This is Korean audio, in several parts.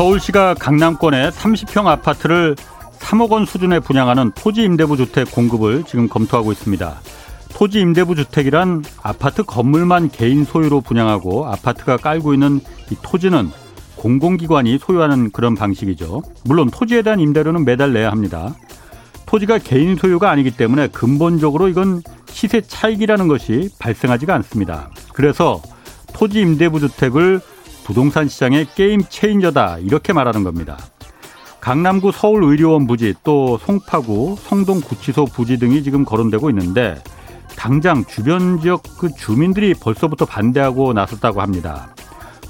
서울시가 강남권에 30평 아파트를 3억 원 수준에 분양하는 토지 임대부 주택 공급을 지금 검토하고 있습니다. 토지 임대부 주택이란 아파트 건물만 개인 소유로 분양하고 아파트가 깔고 있는 이 토지는 공공기관이 소유하는 그런 방식이죠. 물론 토지에 대한 임대료는 매달 내야 합니다. 토지가 개인 소유가 아니기 때문에 근본적으로 이건 시세 차익이라는 것이 발생하지가 않습니다. 그래서 토지 임대부 주택을 부동산 시장의 게임 체인저다 이렇게 말하는 겁니다. 강남구 서울의료원 부지 또 송파구 성동구치소 부지 등이 지금 거론되고 있는데 당장 주변 지역 그 주민들이 벌써부터 반대하고 나섰다고 합니다.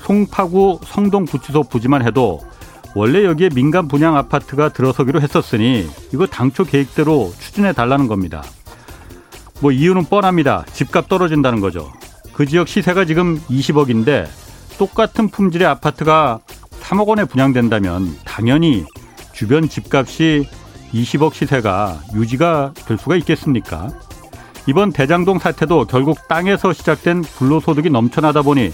송파구 성동구치소 부지만 해도 원래 여기에 민간 분양 아파트가 들어서기로 했었으니 이거 당초 계획대로 추진해 달라는 겁니다. 뭐 이유는 뻔합니다. 집값 떨어진다는 거죠. 그 지역 시세가 지금 20억인데 똑같은 품질의 아파트가 3억 원에 분양된다면 당연히 주변 집값이 20억 시세가 유지가 될 수가 있겠습니까? 이번 대장동 사태도 결국 땅에서 시작된 불로소득이 넘쳐나다 보니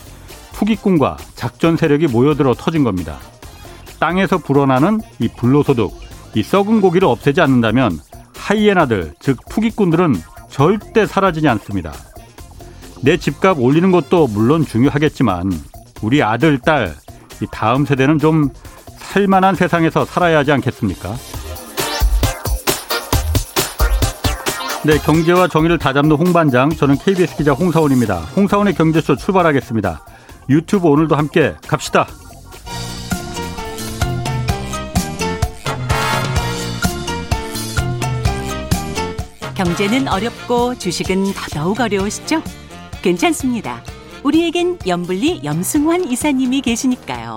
투기꾼과 작전 세력이 모여들어 터진 겁니다. 땅에서 불어나는 이 불로소득, 이 썩은 고기를 없애지 않는다면 하이에나들, 즉 투기꾼들은 절대 사라지지 않습니다. 내 집값 올리는 것도 물론 중요하겠지만 우리 아들, 딸, 이 다음 세대는 좀 살만한 세상에서 살아야 하지 않겠습니까? 네, 경제와 정의를 다잡는 홍반장, 저는 KBS 기자 홍사원입니다. 홍사원의 경제쇼 출발하겠습니다. 유튜브 오늘도 함께 갑시다. 경제는 어렵고 주식은 더더욱 어려우시죠? 괜찮습니다. 우리에겐 염블리 염승환 이사님이 계시니까요.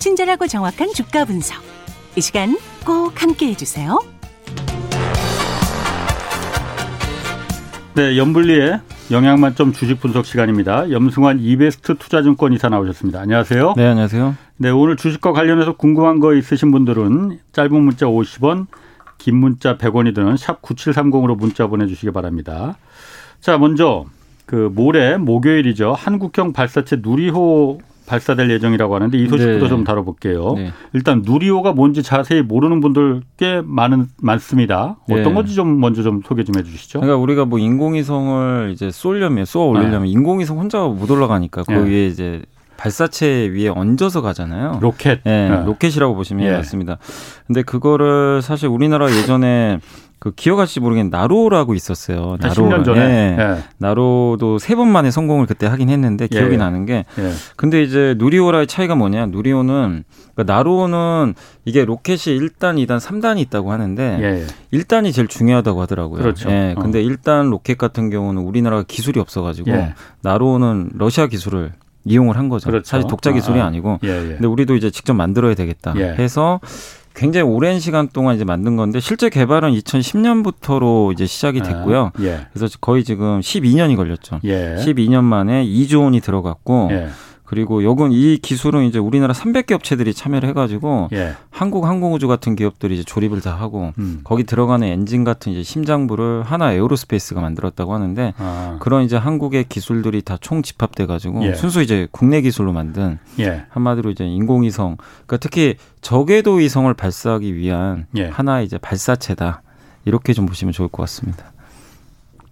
친절하고 정확한 주가 분석. 이 시간 꼭 함께 해주세요. 네, 염블리의 영양만점 주식 분석 시간입니다. 염승환 이베스트 투자증권 이사 나오셨습니다. 안녕하세요. 네, 안녕하세요. 네, 오늘 주식과 관련해서 궁금한 거 있으신 분들은 짧은 문자 50원, 긴 문자 100원이 드는 샵 9730으로 문자 보내주시기 바랍니다. 자, 먼저 그 모레 목요일이죠. 한국형 발사체 누리호 발사될 예정이라고 하는데 이 소식부터 네. 좀 다뤄볼게요. 네. 일단 누리호가 뭔지 자세히 모르는 분들 꽤 많은 많습니다. 어떤 네. 건지 좀 먼저 좀 소개 좀 해주시죠. 그러니까 우리가 뭐 인공위성을 이제 쏠려면 쏘아 올리려면 네. 인공위성 혼자 못 올라가니까 그 위에 이제 발사체 위에 얹어서 가잖아요. 로켓. 예, 네. 로켓이라고 보시면 예. 맞습니다. 근데 그거를 사실 우리나라 예전에 그 기억하실지 모르겠는데 나로라고 있었어요. 나로 10년 전에 예. 예. 나로도 세 번 만에 성공을 그때 하긴 했는데 기억이 예. 나는 게 예. 근데 이제 누리호랑의 차이가 뭐냐? 누리호는 그러니까 나로는 이게 로켓이 1단, 2단, 3단이 있다고 하는데 예. 1단이 제일 중요하다고 하더라고요. 그렇죠. 예. 근데 어. 1단 로켓 같은 경우는 우리나라가 기술이 없어 가지고 나로는 러시아 기술을 이용을 한 거죠. 그렇죠. 사실 독자 기술이 아, 아. 예, 예. 근데 우리도 이제 직접 만들어야 되겠다 예. 해서 굉장히 오랜 시간 동안 이제 만든 건데 실제 개발은 2010년부터로 이제 시작이 아, 됐고요. 아, 예. 그래서 거의 지금 12년이 걸렸죠. 예. 12년 만에 2조 원이 들어갔고 예. 그리고 요건 이 기술은 이제 우리나라 300개 업체들이 참여를 해가지고 예. 한국 항공우주 같은 기업들이 이제 조립을 다 하고 음. 거기 들어가는 엔진 같은 이제 심장부를 한화 에어로스페이스가 만들었다고 하는데 아. 그런 이제 한국의 기술들이 다 총 집합돼가지고 예. 순수 이제 국내 기술로 만든 예. 한마디로 이제 인공위성 그러니까 특히 저궤도 위성을 발사하기 위한 예. 하나의 이제 발사체다 이렇게 좀 보시면 좋을 것 같습니다.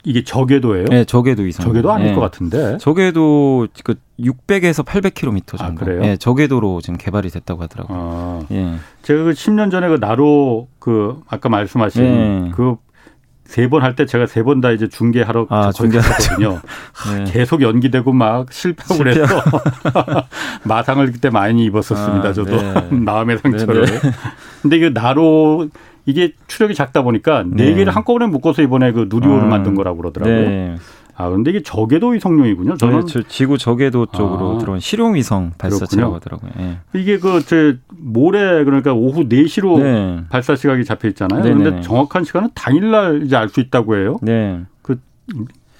이게 저궤도예요? 네, 저궤도 이상. 저궤도 아닐 네. 것 같은데. 저궤도 그 600에서 800km 정도. 아, 그래요? 네, 저궤도로 지금 개발이 됐다고 하더라고요. 아, 예. 제가 그 10년 전에 그 나로 그 아까 말씀하신 네. 그세 번할때 제가 세 번 다 이제 중계하러 아, 중계하거든요. 네. 계속 연기되고 막 실패하고 그래서 마상을 그때 많이 입었었습니다. 아, 저도 네. 마음의 상처를. 네, 네. 근데 그 나로 이게 추력이 작다 보니까 네, 네 개를 한꺼번에 묶어서 이번에 그 누리호를 아, 만든 거라고 그러더라고요. 네. 아, 근데 이게 저궤도 위성용이군요. 저는 네, 지구 저궤도 쪽으로 아, 들어온 실용 위성 발사체라고 하더라고요. 네. 이게 그저 모레 그러니까 오후 4시로 네. 발사 시각이 잡혀 있잖아요. 네, 그런데 네. 정확한 시간은 당일 날 이제 알 수 있다고 해요. 네. 그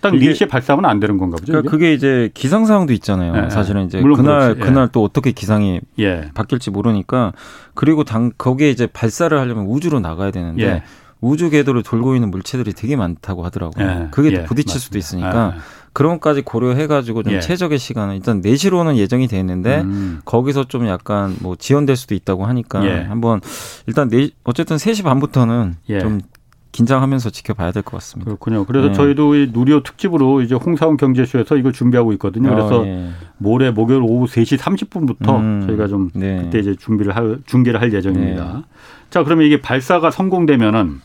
딱 그게, 4시에 발사하면 안 되는 건가 보죠. 그러니까 그게 이제 기상 상황도 있잖아요. 네, 사실은 이제 그날 그렇지. 그날 또 어떻게 기상이 예. 바뀔지 모르니까 그리고 당 거기에 이제 발사를 하려면 우주로 나가야 되는데 예. 우주 궤도를 돌고 있는 물체들이 되게 많다고 하더라고요. 예. 그게 또 예. 부딪힐. 수도 있으니까 그런 것까지 고려해가지고 좀 예. 최적의 시간은 일단 4시로는 예정이 돼 있는데 음. 거기서 좀 약간 뭐 지연될 수도 있다고 하니까 예. 한번 일단 4, 어쨌든 3시 반부터는 예. 좀 긴장하면서 지켜봐야 될 것 같습니다. 그렇군요. 그래서 네. 저희도 이 누리호 특집으로 이제 홍사원 경제쇼에서 이걸 준비하고 있거든요. 그래서 어, 예. 모레 목요일 오후 3시 30분부터 음, 저희가 좀 네. 그때 이제 준비를 할 중계를 할 예정입니다. 네. 자, 그러면 이게 발사가 성공되면은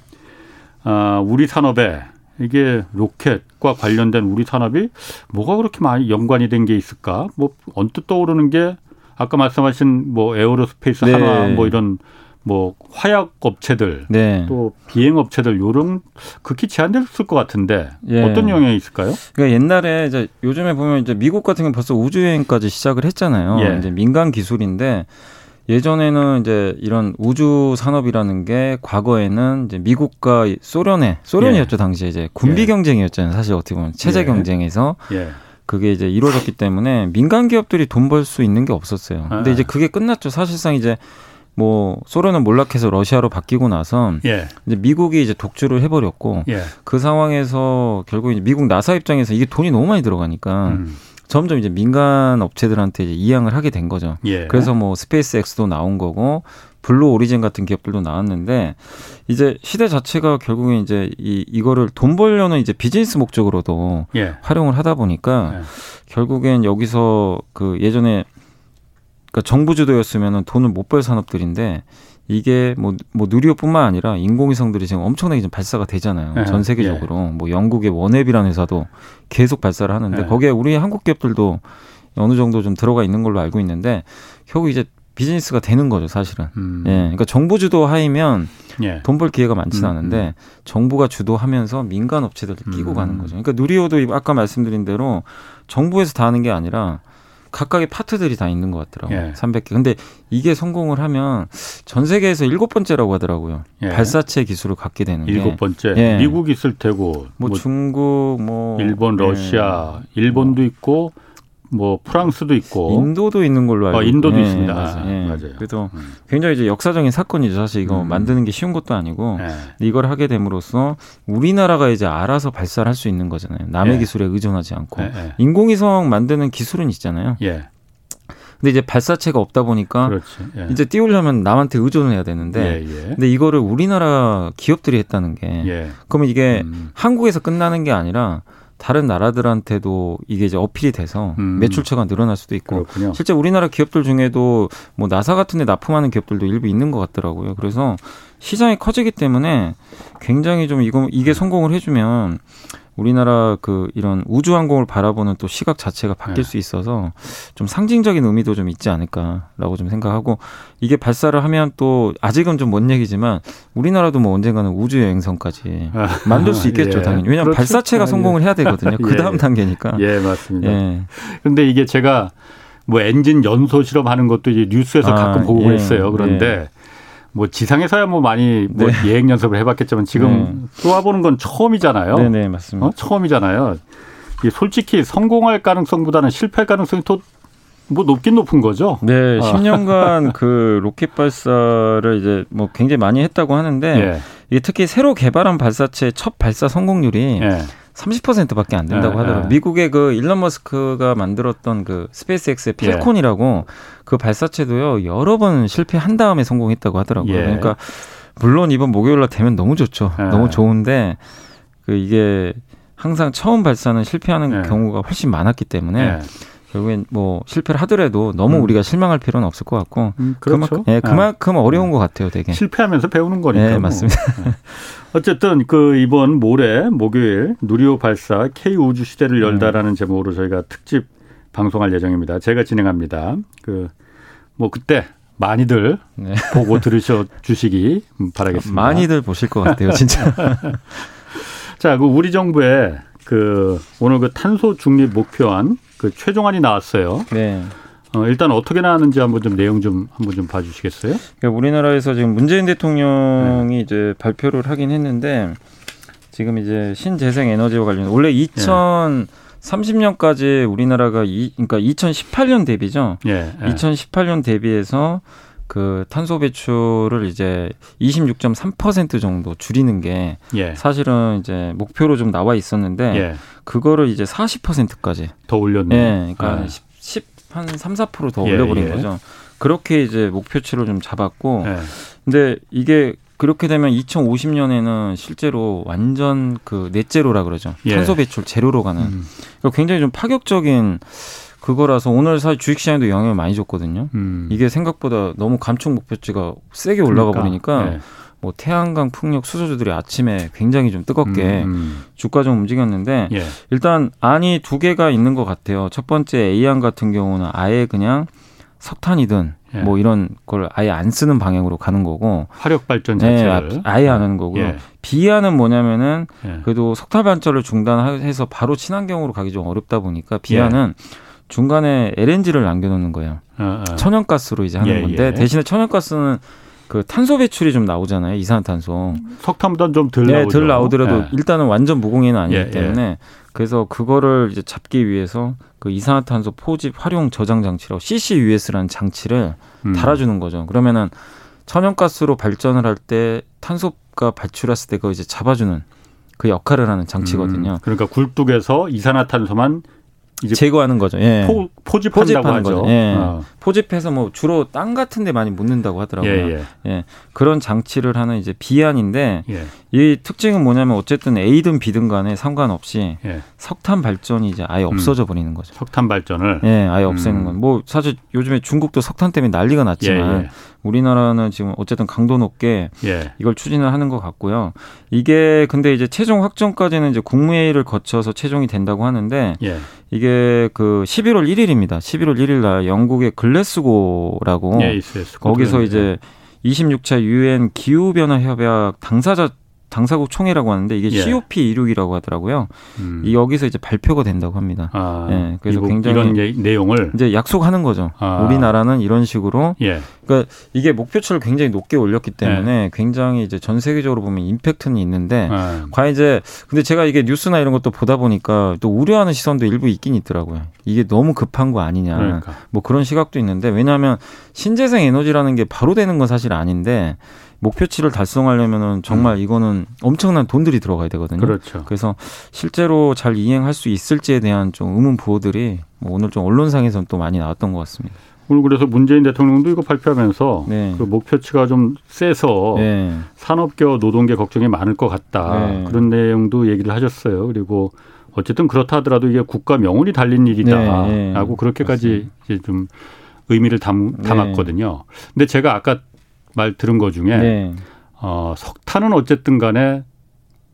아, 우리 산업에 이게 로켓과 관련된 우리 산업이 뭐가 그렇게 많이 연관이 된 게 있을까? 뭐 언뜻 떠오르는 게 아까 말씀하신 뭐 에어로스페이스 네. 한화 뭐 이런 뭐 화약 업체들 네. 또 비행 업체들 요런 극히 제한됐을 것 같은데 예. 어떤 영향이 있을까요? 그러니까 옛날에 이제 요즘에 보면 이제 미국 같은 경우 벌써 우주 여행까지 시작을 했잖아요. 예. 이제 민간 기술인데 예전에는 이제 이런 우주 산업이라는 게 과거에는 이제 미국과 소련의 소련이었죠 예. 당시에 이제 군비 예. 경쟁이었잖아요. 사실 어떻게 보면 체제 예. 경쟁에서 예. 그게 이제 이루어졌기 때문에 민간 기업들이 돈 벌 수 있는 게 없었어요. 근데 아. 이제 그게 끝났죠. 사실상 이제 뭐 소련은 몰락해서 러시아로 바뀌고 나서 예. 이제 미국이 이제 독주를 해버렸고 예. 그 상황에서 결국 이제 미국 나사 입장에서 이게 돈이 너무 많이 들어가니까 음. 점점 이제 민간 업체들한테 이제 이양을 하게 된 거죠. 예. 그래서 뭐 스페이스 X도 나온 거고 블루 오리진 같은 기업들도 나왔는데 이제 시대 자체가 결국에 이제 이 이거를 돈 벌려는 이제 비즈니스 목적으로도 예. 활용을 하다 보니까 예. 결국엔 여기서 그 예전에 그러니까 정부 주도였으면 돈을 못 벌 산업들인데 이게 뭐, 뭐 누리호뿐만 아니라 인공위성들이 지금 엄청나게 좀 발사가 되잖아요. 네. 전 세계적으로. 예. 뭐 영국의 원웹이라는 회사도 계속 발사를 하는데 네. 거기에 우리 한국 기업들도 어느 정도 좀 들어가 있는 걸로 알고 있는데 결국 이제 비즈니스가 되는 거죠, 사실은. 음. 예. 그러니까 정부 주도 하이면 예. 돈벌 기회가 많지는 음, 않은데 음. 정부가 주도하면서 민간 업체들도 끼고 음. 가는 거죠. 그러니까 누리호도 아까 말씀드린 대로 정부에서 다 하는 게 아니라 각각의 파트들이 다 있는 것 같더라고요. 예. 300개. 근데 이게 성공을 하면 전 세계에서 일곱 번째라고 하더라고요. 예. 발사체 기술을 갖게 되는 게. 일곱 번째. 예. 미국 있을 테고. 뭐, 뭐, 중국, 뭐 일본, 러시아, 예. 일본도 있고 뭐 프랑스도 있고 인도도 있는 걸로 알고 어, 인도도 네, 있습니다. 맞아요. 네. 맞아요. 그래서 음. 굉장히 이제 역사적인 사건이죠. 사실 이거 음. 만드는 게 쉬운 것도 아니고 네. 이걸 하게 됨으로써 우리나라가 이제 알아서 발사를 할수 있는 거잖아요. 남의 예. 기술에 의존하지 않고 인공위성 만드는 기술은 있잖아요. 예. 근데 이제 발사체가 없다 보니까 예. 이제 띄우려면 남한테 의존을 해야 되는데 예, 예. 근데 이거를 우리나라 기업들이 했다는 게 예. 그러면 이게 음. 한국에서 끝나는 게 아니라 다른 나라들한테도 이게 이제 어필이 돼서 음. 매출처가 늘어날 수도 있고 그렇군요. 실제 우리나라 기업들 중에도 뭐 나사 같은 데 납품하는 기업들도 일부 있는 것 같더라고요. 그래서 시장이 커지기 때문에 굉장히 좀 이거 이게 성공을 해주면 우리나라 그 이런 우주 항공을 바라보는 또 시각 자체가 바뀔 네. 수 있어서 좀 상징적인 의미도 좀 있지 않을까라고 좀 생각하고 이게 발사를 하면 또 아직은 좀 먼 얘기지만 우리나라도 뭐 언젠가는 우주 여행선까지 아, 만들 수 있겠죠 예. 당연히 왜냐하면 그렇죠. 발사체가 아, 성공을 해야 되거든요 그 다음 예. 단계니까 예 맞습니다. 예. 그런데 이게 제가 뭐 엔진 연소 실험하는 것도 이제 뉴스에서 아, 가끔 보고 예. 했어요 그런데. 예. 뭐 지상에서야 뭐 많이 뭐 네. 예행 연습을 해봤겠지만 지금 네. 쏘아보는 건 처음이잖아요. 네네 네, 맞습니다. 어? 처음이잖아요. 이게 솔직히 성공할 가능성보다는 실패할 가능성이 더 뭐 높긴 높은 거죠. 네, 어. 10년간 그 로켓 발사를 이제 뭐 굉장히 많이 했다고 하는데 예. 이게 특히 새로 개발한 발사체 첫 발사 성공률이 예. 30%밖에 안 된다고 네, 하더라고요. 네. 미국의 그 일론 머스크가 만들었던 그 스페이스X의 팰컨이라고 예. 그 발사체도요 여러 번 실패한 다음에 성공했다고 하더라고요. 예. 그러니까 물론 이번 목요일 날 되면 너무 좋죠. 예. 너무 좋은데 그 이게 항상 처음 발사는 실패하는 예. 경우가 훨씬 많았기 때문에 예. 결국엔 뭐 실패를 하더라도 너무 음. 우리가 실망할 필요는 없을 것 같고 음, 그렇죠. 그만큼, 예, 그만큼 네. 어려운 것 같아요, 되게 실패하면서 배우는 거니까. 네, 맞습니다. 뭐. 어쨌든 그 이번 모레 목요일 누리호 발사 K 우주 시대를 열다라는 음. 제목으로 저희가 특집 방송할 예정입니다. 제가 진행합니다. 그 뭐 그때 많이들 네. 보고 들으셔 주시기 바라겠습니다. 많이들 보실 것 같아요, 진짜. 자, 그 우리 정부의 그 오늘 그 탄소 중립 목표안 그 최종안이 나왔어요. 네. 어, 일단 어떻게 나왔는지 한번 좀 내용 좀 한번 좀 봐주시겠어요? 그러니까 우리나라에서 지금 문재인 대통령이 네. 이제 발표를 하긴 했는데 지금 이제 신재생 에너지와 관련 원래 2030년까지 우리나라가 이 그러니까 2018년 대비죠. 예, 예. 2018년 대비해서 그 탄소 배출을 이제 26.3% 정도 줄이는 게 예. 사실은 이제 목표로 좀 나와 있었는데 예. 그거를 이제 40%까지 더 올렸네. 예. 그러니까 아. 10, 한 3, 4%더 예, 올려버린 예. 거죠. 그렇게 이제 목표치를 좀 잡았고 예. 근데 이게 그렇게 되면 2050년에는 실제로 완전 그 넷제로라 그러죠. 예. 탄소 배출 제로로 가는. 음. 그러니까 굉장히 좀 파격적인 그거라서 오늘 사실 주식시장에도 영향을 많이 줬거든요. 음. 이게 생각보다 너무 감축 목표치가 세게 올라가 그러니까. 버리니까 네. 뭐 태양광, 풍력, 수소주들이 아침에 굉장히 좀 뜨겁게 음, 음. 주가 좀 움직였는데 예. 일단 안이 두 개가 있는 것 같아요. 첫 번째 A안 같은 경우는 아예 그냥 석탄이든 예. 뭐 이런 걸 아예 안 쓰는 방향으로 가는 거고 화력 발전 네, 자체를 네, 아예 안 하는 거고요. 예. B안은 뭐냐면은 예. 그래도 석탄 발전을 중단해서 바로 친환경으로 가기 좀 어렵다 보니까 B안은 예. 중간에 LNG를 남겨놓는 거예요. 어, 어. 천연가스로 이제 하는 예, 건데 예. 대신에 천연가스는 그 탄소 배출이 좀 나오잖아요. 이산화탄소. 석탄보다 좀덜 네, 덜 나오더라도 예. 일단은 완전 무공해는 아니기 예, 예. 때문에 그래서 그거를 이제 잡기 위해서 그 이산화탄소 포집 활용 저장 장치라고 CCUS라는 장치를 음. 달아주는 거죠. 그러면은 천연가스로 발전을 할 때 탄소가 발출했을 때 그거 이제 잡아주는 그 역할을 하는 장치거든요. 음. 그러니까 굴뚝에서 이산화탄소만 이제 제거하는 거죠. 예. 포, 포집한다고 하죠. 거죠. 예. 어. 포집해서 뭐 주로 땅 같은 데 많이 묻는다고 하더라고요. 예, 예. 예. 그런 장치를 하는 이제 비안인데 예. 이 특징은 뭐냐면 어쨌든 A든 B든 간에 상관없이 예. 석탄 발전이 이제 아예 음. 없어져 버리는 거죠. 석탄 발전을 예, 아예 없애는 음. 건. 뭐 사실 요즘에 중국도 석탄 때문에 난리가 났지만 예, 우리나라는 지금 어쨌든 강도 높게 예. 이걸 추진을 하는 것 같고요. 이게 근데 이제 최종 확정까지는 이제 국무회의를 거쳐서 최종이 된다고 하는데 예. 이게 그 11월 1일입니다. 11월 1일 날 영국의 글래스고라고 예, 거기서 이제 26차 유엔 기후 변화 협약 당사자 당사국 총회라고 하는데 이게 예. COP 이륙이라고 하더라고요. 음. 이 여기서 이제 발표가 된다고 합니다. 아, 예, 그래서 굉장히 이런 예, 내용을 이제 약속하는 거죠. 아. 우리나라는 이런 식으로 예. 그러니까 이게 목표치를 굉장히 높게 올렸기 때문에 예. 굉장히 이제 전 세계적으로 보면 임팩트는 있는데 아. 과연 이제 근데 제가 이게 뉴스나 이런 것도 보다 보니까 또 우려하는 시선도 일부 있긴 있더라고요. 이게 너무 급한 거 아니냐. 그러니까. 뭐 그런 시각도 있는데 왜냐하면 신재생 에너지라는 게 바로 되는 건 사실 아닌데 목표치를 달성하려면은 정말 음. 이거는 엄청난 돈들이 들어가야 되거든요. 그렇죠. 그래서 실제로 잘 이행할 수 있을지에 대한 좀 의문 부호들이 뭐 오늘 좀 언론상에서는 또 많이 나왔던 것 같습니다. 오늘 그래서 문재인 대통령도 이거 발표하면서 네. 그 목표치가 좀 세서 네. 산업계와 노동계 걱정이 많을 것 같다 네. 그런 내용도 얘기를 하셨어요. 그리고 어쨌든 그렇다 하더라도 이게 국가 명운이 달린 일이다라고 네. 네. 그렇게까지 맞습니다. 이제 좀 의미를 담, 네. 담았거든요. 근데 제가 아까 말 들은 것 중에 네. 어, 석탄은 어쨌든 간에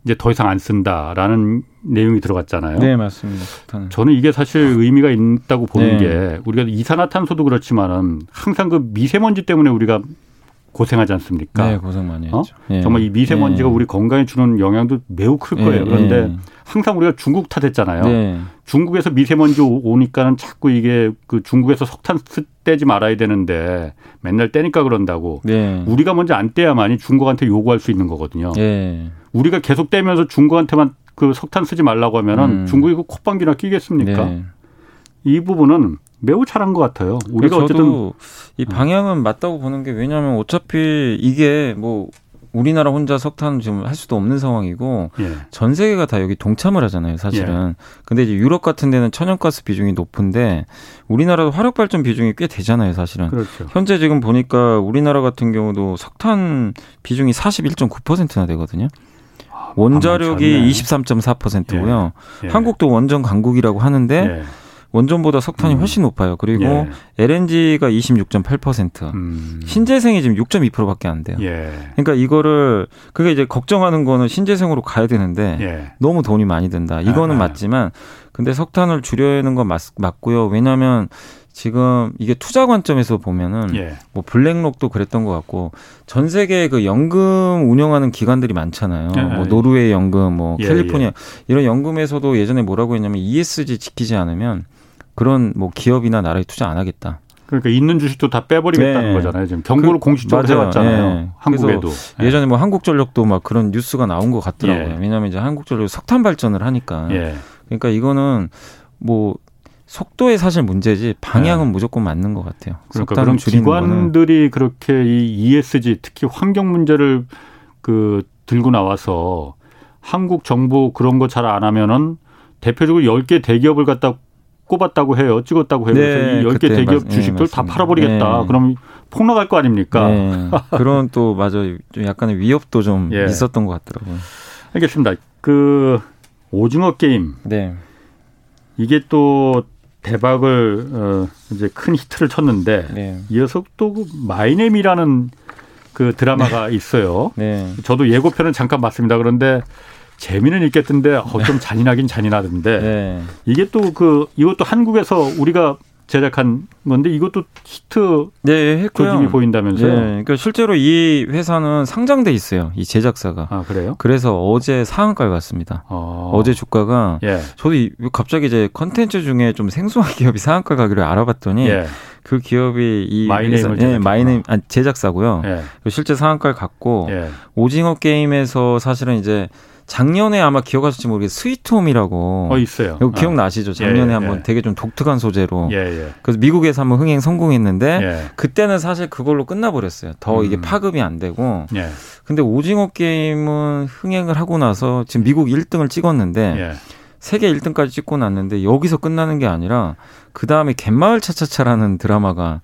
이제 더 이상 안 쓴다라는 내용이 들어갔잖아요. 네, 맞습니다. 석탄은. 저는 이게 사실 의미가 있다고 보는 네. 게 우리가 이산화탄소도 그렇지만은 항상 그 미세먼지 때문에 우리가 고생하지 않습니까? 네, 고생 많이 어? 했죠. 어? 예. 정말 이 미세먼지가 예. 우리 건강에 주는 영향도 매우 클 거예요. 예. 그런데 예. 항상 우리가 중국 탓했잖아요. 네. 중국에서 미세먼지 오니까는 자꾸 이게 그 중국에서 석탄 떼지 말아야 되는데 맨날 떼니까 그런다고. 네. 우리가 먼저 안 떼야만이 중국한테 요구할 수 있는 거거든요. 네. 우리가 계속 떼면서 중국한테만 그 석탄 쓰지 말라고 하면은 음. 중국이 그 콧방귀나 끼겠습니까? 네. 이 부분은 매우 잘한 것 같아요. 우리가 어쨌든 이 방향은 맞다고 보는 게 왜냐하면 어차피 이게 뭐 우리나라 혼자 석탄 지금 할 수도 없는 상황이고 예. 전 세계가 다 여기 동참을 하잖아요, 사실은. 예. 근데 이제 유럽 같은 데는 천연가스 비중이 높은데 우리나라도 화력 발전 비중이 꽤 되잖아요, 사실은. 그렇죠. 현재 지금 보니까 우리나라 같은 경우도 석탄 비중이 41.9%나 되거든요. 아, 원자력이 23.4%고요. 예. 예. 한국도 원전 강국이라고 하는데 예. 원전보다 석탄이 음. 훨씬 높아요. 그리고 예. LNG가 26.8%, 음. 신재생이 지금 6.2%밖에 안 돼요. 예. 그러니까 이거를 그게 이제 걱정하는 거는 신재생으로 가야 되는데 예. 너무 돈이 많이 든다. 이거는 아, 맞지만 근데 석탄을 줄여야하는 건 맞, 맞고요. 왜냐하면 지금 이게 투자 관점에서 보면은 예. 뭐 블랙록도 그랬던 것 같고 전 세계 그 연금 운영하는 기관들이 많잖아요. 예. 뭐 노르웨이 연금, 뭐 예, 캘리포니아 예. 이런 연금에서도 예전에 뭐라고 했냐면 ESG 지키지 않으면 그런 뭐 기업이나 나라에 투자 안 하겠다. 그러니까 있는 주식도 다 빼버리겠다는 네. 거잖아요. 지금 경고를 그, 공식적으로 맞아요. 해왔잖아요. 네. 한국에도 네. 예전에 뭐 한국전력도 막 그런 뉴스가 나온 것 같더라고요. 예. 왜냐하면 이제 한국전력 석탄 발전을 하니까. 예. 그러니까 이거는 뭐 속도에 사실 문제지 방향은 네. 무조건 맞는 것 같아요. 그러니까 그런 기관들이 거는. 그렇게 이 ESG 특히 환경 문제를 그 들고 나와서 한국 정부 그런 거 잘 안 하면은 대표적으로 10개 대기업을 갖다 꼽았다고 해요. 찍었다고 해요. 네, 그래서 이 10개 대기업 맞, 주식들 네, 다 팔아버리겠다. 네. 그럼 폭락할 거 아닙니까? 네. 그런 또 맞아 좀 약간의 위협도 좀 예. 있었던 것 같더라고요. 알겠습니다. 그 오징어 게임. 네. 이게 또 대박을 어 이제 큰 히트를 쳤는데 네. 이어서 또그 마이네임이라는 그 드라마가 네. 있어요. 네. 저도 예고편은 잠깐 봤습니다. 그런데 재미는 있겠던데 어, 좀 잔인하긴 잔인하던데 네. 이게 또 그 이것도 한국에서 우리가 제작한 건데 이것도 히트 네, 했고요. 조짐이 보인다면서요? 네, 그러니까 실제로 이 회사는 상장돼 있어요. 이 제작사가. 아 그래요? 그래서 어제 상한가에 갔습니다. 어. 제 주가가 예. 저도 갑자기 이제 컨텐츠 중에 좀 생소한 기업이 상한가 가기를 알아봤더니 예. 그 기업이 이 마이네임을 예, 마이네임 아, 제작사고요. 예. 실제 상한가를 갔고 예. 오징어 게임에서 사실은 이제 작년에 아마 기억하실지 모르겠 스위트홈이라고. 어, 있어요. 이거 기억나시죠? 아. 작년에 예, 한번 예. 되게 좀 독특한 소재로. 예, 예. 그래서 미국에서 한번 흥행 성공했는데 예. 그때는 사실 그걸로 끝나버렸어요. 더 음. 이게 파급이 안 되고. 예. 근데 오징어 게임은 흥행을 하고 나서 지금 미국 1등을 찍었는데 세계 1등까지 찍고 났는데 여기서 끝나는 게 아니라 그 다음에 갯마을 차차차라는 드라마가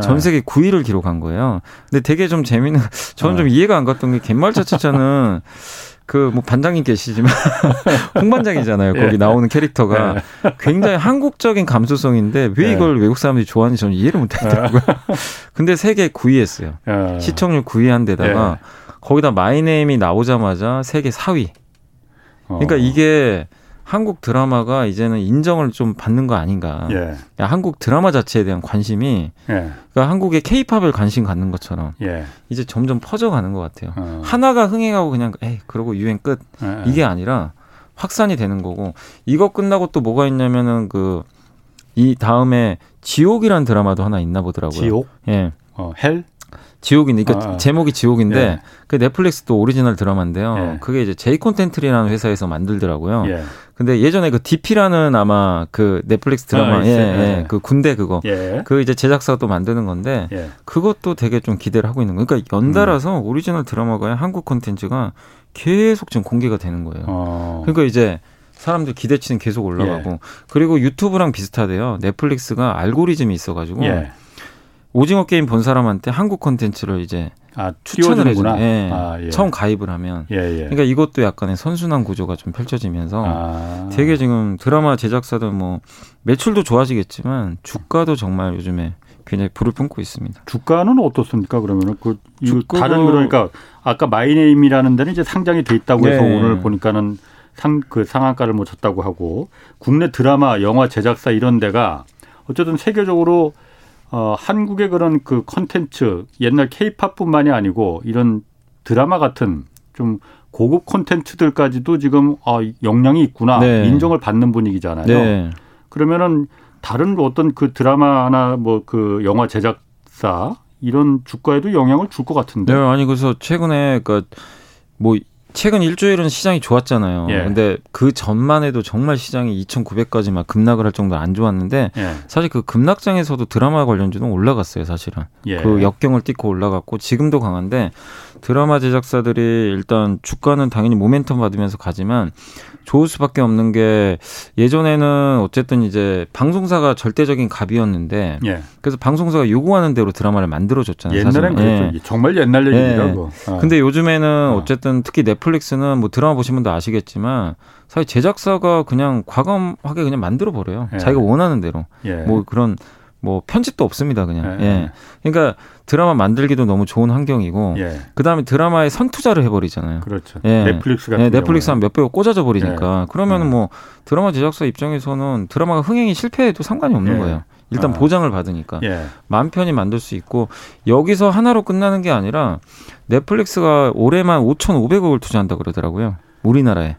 전 세계 9위를 기록한 거예요. 근데 되게 좀 재미는 저는 좀 이해가 안 갔던 게 갯마을 차차차는 그 뭐 반장님 계시지만 홍 반장이잖아요. 거기 예. 나오는 캐릭터가 예. 굉장히 한국적인 감수성인데 왜 예. 이걸 외국 사람들이 좋아하는지 저는 이해를 못 하더라고요. 예. 근데 세계 9위 했어요. 예. 시청률 9위 한 데다가 거기다 마이네임이 나오자마자 세계 4위. 그러니까 어. 이게 한국 드라마가 이제는 인정을 좀 받는 거 아닌가. 예. 한국 드라마 자체에 대한 관심이 예. 그러니까 한국의 케이팝을 관심 갖는 것처럼 예. 이제 점점 퍼져가는 것 같아요. 어. 하나가 흥행하고 그냥 에이 그러고 유행 끝 예. 이게 아니라 확산이 되는 거고 이거 끝나고 또 뭐가 있냐면은 그 이 다음에 지옥이란 드라마도 하나 있나 보더라고요. 지옥? 예. 어, hell? 지옥인데, 그러니까 아, 제목이 지옥인데 예. 그 넷플릭스 또 오리지널 드라마인데요. 예. 그게 이제 제이 콘텐트리라는 회사에서 만들더라고요. 예. 근데 예전에 그 DP라는 아마 그 넷플릭스 드라마 아, 예, 예, 그 군대 그거 예. 그 이제 제작사가 또 만드는 건데 예. 그것도 되게 좀 기대를 하고 있는 거예요. 그러니까 연달아서 음. 오리지널 드라마가 한국 콘텐츠가 계속 지금 공개가 되는 거예요. 어. 그러니까 이제 사람들 기대치는 계속 올라가고 예. 그리고 유튜브랑 비슷하대요. 넷플릭스가 알고리즘이 있어가지고 예. 오징어 게임 본 사람한테 한국 콘텐츠를 이제 아, 추천을 해주나? 예. 아, 예. 처음 가입을 하면. 예, 예. 그러니까 이것도 약간의 선순환 구조가 좀 펼쳐지면서 아. 되게 지금 드라마 제작사도 뭐 매출도 좋아지겠지만 주가도 정말 요즘에 굉장히 불을 뿜고 있습니다. 주가는 어떻습니까? 그러면은 그. 다른 그러니까 아까 마이네임이라는 데는 이제 상장이 돼 있다고 해서 네. 오늘 보니까는 상 그 상한가를 못 쳤다고 하고 국내 드라마, 영화 제작사 이런 데가 어쨌든 세계적으로 어, 한국의 그런 그 컨텐츠 옛날 케이팝뿐만이 아니고 이런 드라마 같은 좀 고급 콘텐츠들까지도 지금 아, 역량이 있구나 네. 인정을 받는 분위기잖아요. 네. 그러면은 다른 어떤 그 드라마나 뭐 그 영화 제작사 이런 주가에도 영향을 줄 것 같은데. 네, 아니 그래서 최근에 그뭐 최근 일주일은 시장이 좋았잖아요. 예. 근데 그 전만 해도 정말 시장이 2,900까지 막 급락을 할 정도로 안 좋았는데 예. 사실 그 급락장에서도 드라마 관련주는 올라갔어요, 사실은. 예. 그 역경을 딛고 올라갔고 지금도 강한데 드라마 제작사들이 일단 주가는 당연히 모멘텀 받으면서 가지만 좋을 수밖에 없는 게 예전에는 어쨌든 이제 방송사가 절대적인 갑이었는데 예. 그래서 방송사가 요구하는 대로 드라마를 만들어 줬잖아요. 옛날엔 그랬죠. 예. 정말 옛날 얘기라고. 예. 아. 근데 요즘에는 아. 어쨌든 특히 넷 플릭스는 뭐 드라마 보신 분도 아시겠지만 사실 제작사가 그냥 과감하게 그냥 만들어 버려요. 예. 자기가 원하는 대로. 예. 뭐 그런 뭐 편집도 없습니다 그냥 예. 예. 그러니까 드라마 만들기도 너무 좋은 환경이고 예. 그다음에 드라마에 선투자를 해버리잖아요 그렇죠 예. 넷플릭스 같은 예, 넷플릭스 한 몇백억 꽂아져 버리니까 예. 그러면은 음. 뭐 드라마 제작사 입장에서는 드라마가 흥행이 실패해도 상관이 없는 예. 거예요 일단 아. 보장을 받으니까 예. 마음 편히 만들 수 있고 여기서 하나로 끝나는 게 아니라 넷플릭스가 올해만 5,500억을 투자한다 그러더라고요 우리나라에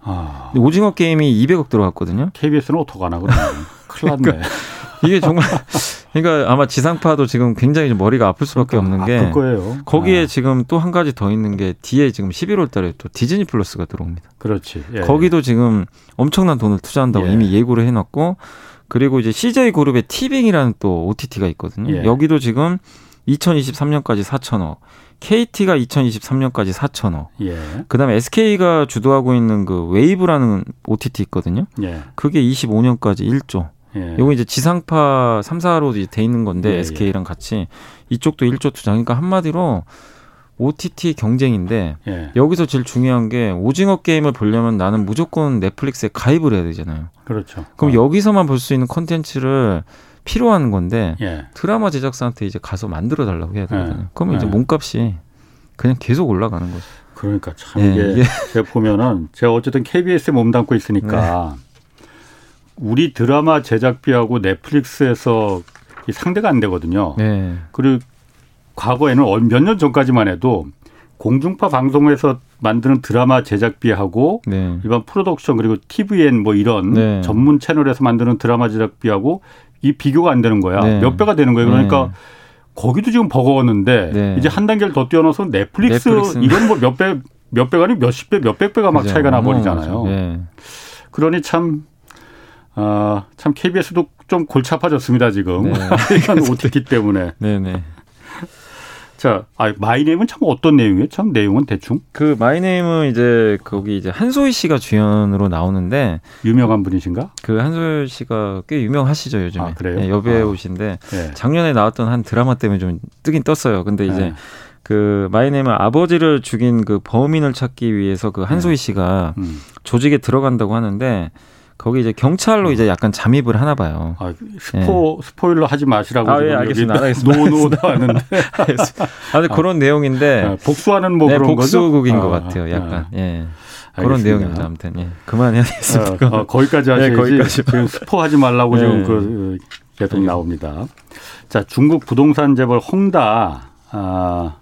아. 오징어 게임이 200억 들어갔거든요 KBS는 어떡하나 그러면 큰일 났네 그러니까 이게 정말 그러니까 아마 지상파도 지금 굉장히 머리가 아플 수밖에 그러니까 없는 게. 거기에 아. 지금 또 한 가지 더 있는 게 뒤에 지금 11월 달에 또 디즈니 플러스가 들어옵니다. 그렇지. 예. 거기도 지금 엄청난 돈을 투자한다고 예. 이미 예고를 해 놨고 그리고 이제 CJ 그룹의 티빙이라는 또 OTT가 있거든요. 예. 여기도 지금 2023년까지 4천억. KT가 2023년까지 4천억. 예. 그다음에 SK가 주도하고 있는 그 웨이브라는 OTT 있거든요. 예. 그게 25년까지 1조. 예. 요거 이제 지상파 3사로 이제 돼 있는 건데 예, SK랑 예. 같이 이쪽도 1조 투자. 그러니까 한마디로 OTT 경쟁인데 예. 여기서 제일 중요한 게 오징어 게임을 보려면 나는 무조건 넷플릭스에 가입을 해야 되잖아요. 그렇죠. 그럼 어. 여기서만 볼 수 있는 컨텐츠를 필요한 건데 예. 드라마 제작사한테 이제 가서 만들어 달라고 해야 되거든요. 예. 그러면 이제 예. 몸값이 그냥 계속 올라가는 거죠. 그러니까 참 예, 이게 제가 보면은 제가 어쨌든 KBS에 몸담고 있으니까 네. 우리 드라마 제작비하고 넷플릭스에서 상대가 안 되거든요. 네. 그리고 과거에는 몇 년 전까지만 해도 공중파 방송에서 만드는 드라마 제작비하고 네. 일반 프로덕션 그리고 TVN 뭐 이런 네. 전문 채널에서 만드는 드라마 제작비하고 이 비교가 안 되는 거야. 네. 몇 배가 되는 거예요. 그러니까 네. 거기도 지금 버거웠는데 네. 이제 한 단계를 더 뛰어넘어서 넷플릭스 이건 뭐 몇 배 몇 배가 아니고 몇십 배, 몇백 배가 막 차이가 나 버리잖아요. 네. 그러니 참, 어, 참 KBS도 좀 골치 아파졌습니다, 지금. 네. 이건 OTT 때문에. 네 네. 네. 자, 아, 마이네임은 참 어떤 내용이에요? 참 내용은 대충? 그 마이네임은 이제 거기 이제 한소희 씨가 주연으로 나오는데 유명한 분이신가? 그 한소희 씨가 꽤 유명하시죠 요즘에. 아, 그래요? 네, 여배우신데 아, 네. 작년에 나왔던 한 드라마 때문에 좀 뜨긴 떴어요. 근데 이제 네. 그 마이네임은 아버지를 죽인 그 범인을 찾기 위해서 그 한소희 네. 씨가 음. 조직에 들어간다고 하는데 거기 이제 경찰로 이제 약간 잠입을 하나 봐요. 아, 스포 예. 스포일러 하지 마시라고 아, 예, 알겠습니다. 알겠습니다. 노노도 하는데. 아, 근데 그런 내용인데 아, 복수하는 뭐 네, 그런 복수극인 거죠? 것 아, 같아요. 약간 아, 예. 그런 내용입니다. 아무튼 예. 그만해야 겠습니다. 아, 아, 거기까지 하셔야지. 네, 거기까지. 지금 스포 하지 말라고 네. 지금 그 계속 나옵니다. 자, 중국 부동산 재벌 홍다 아,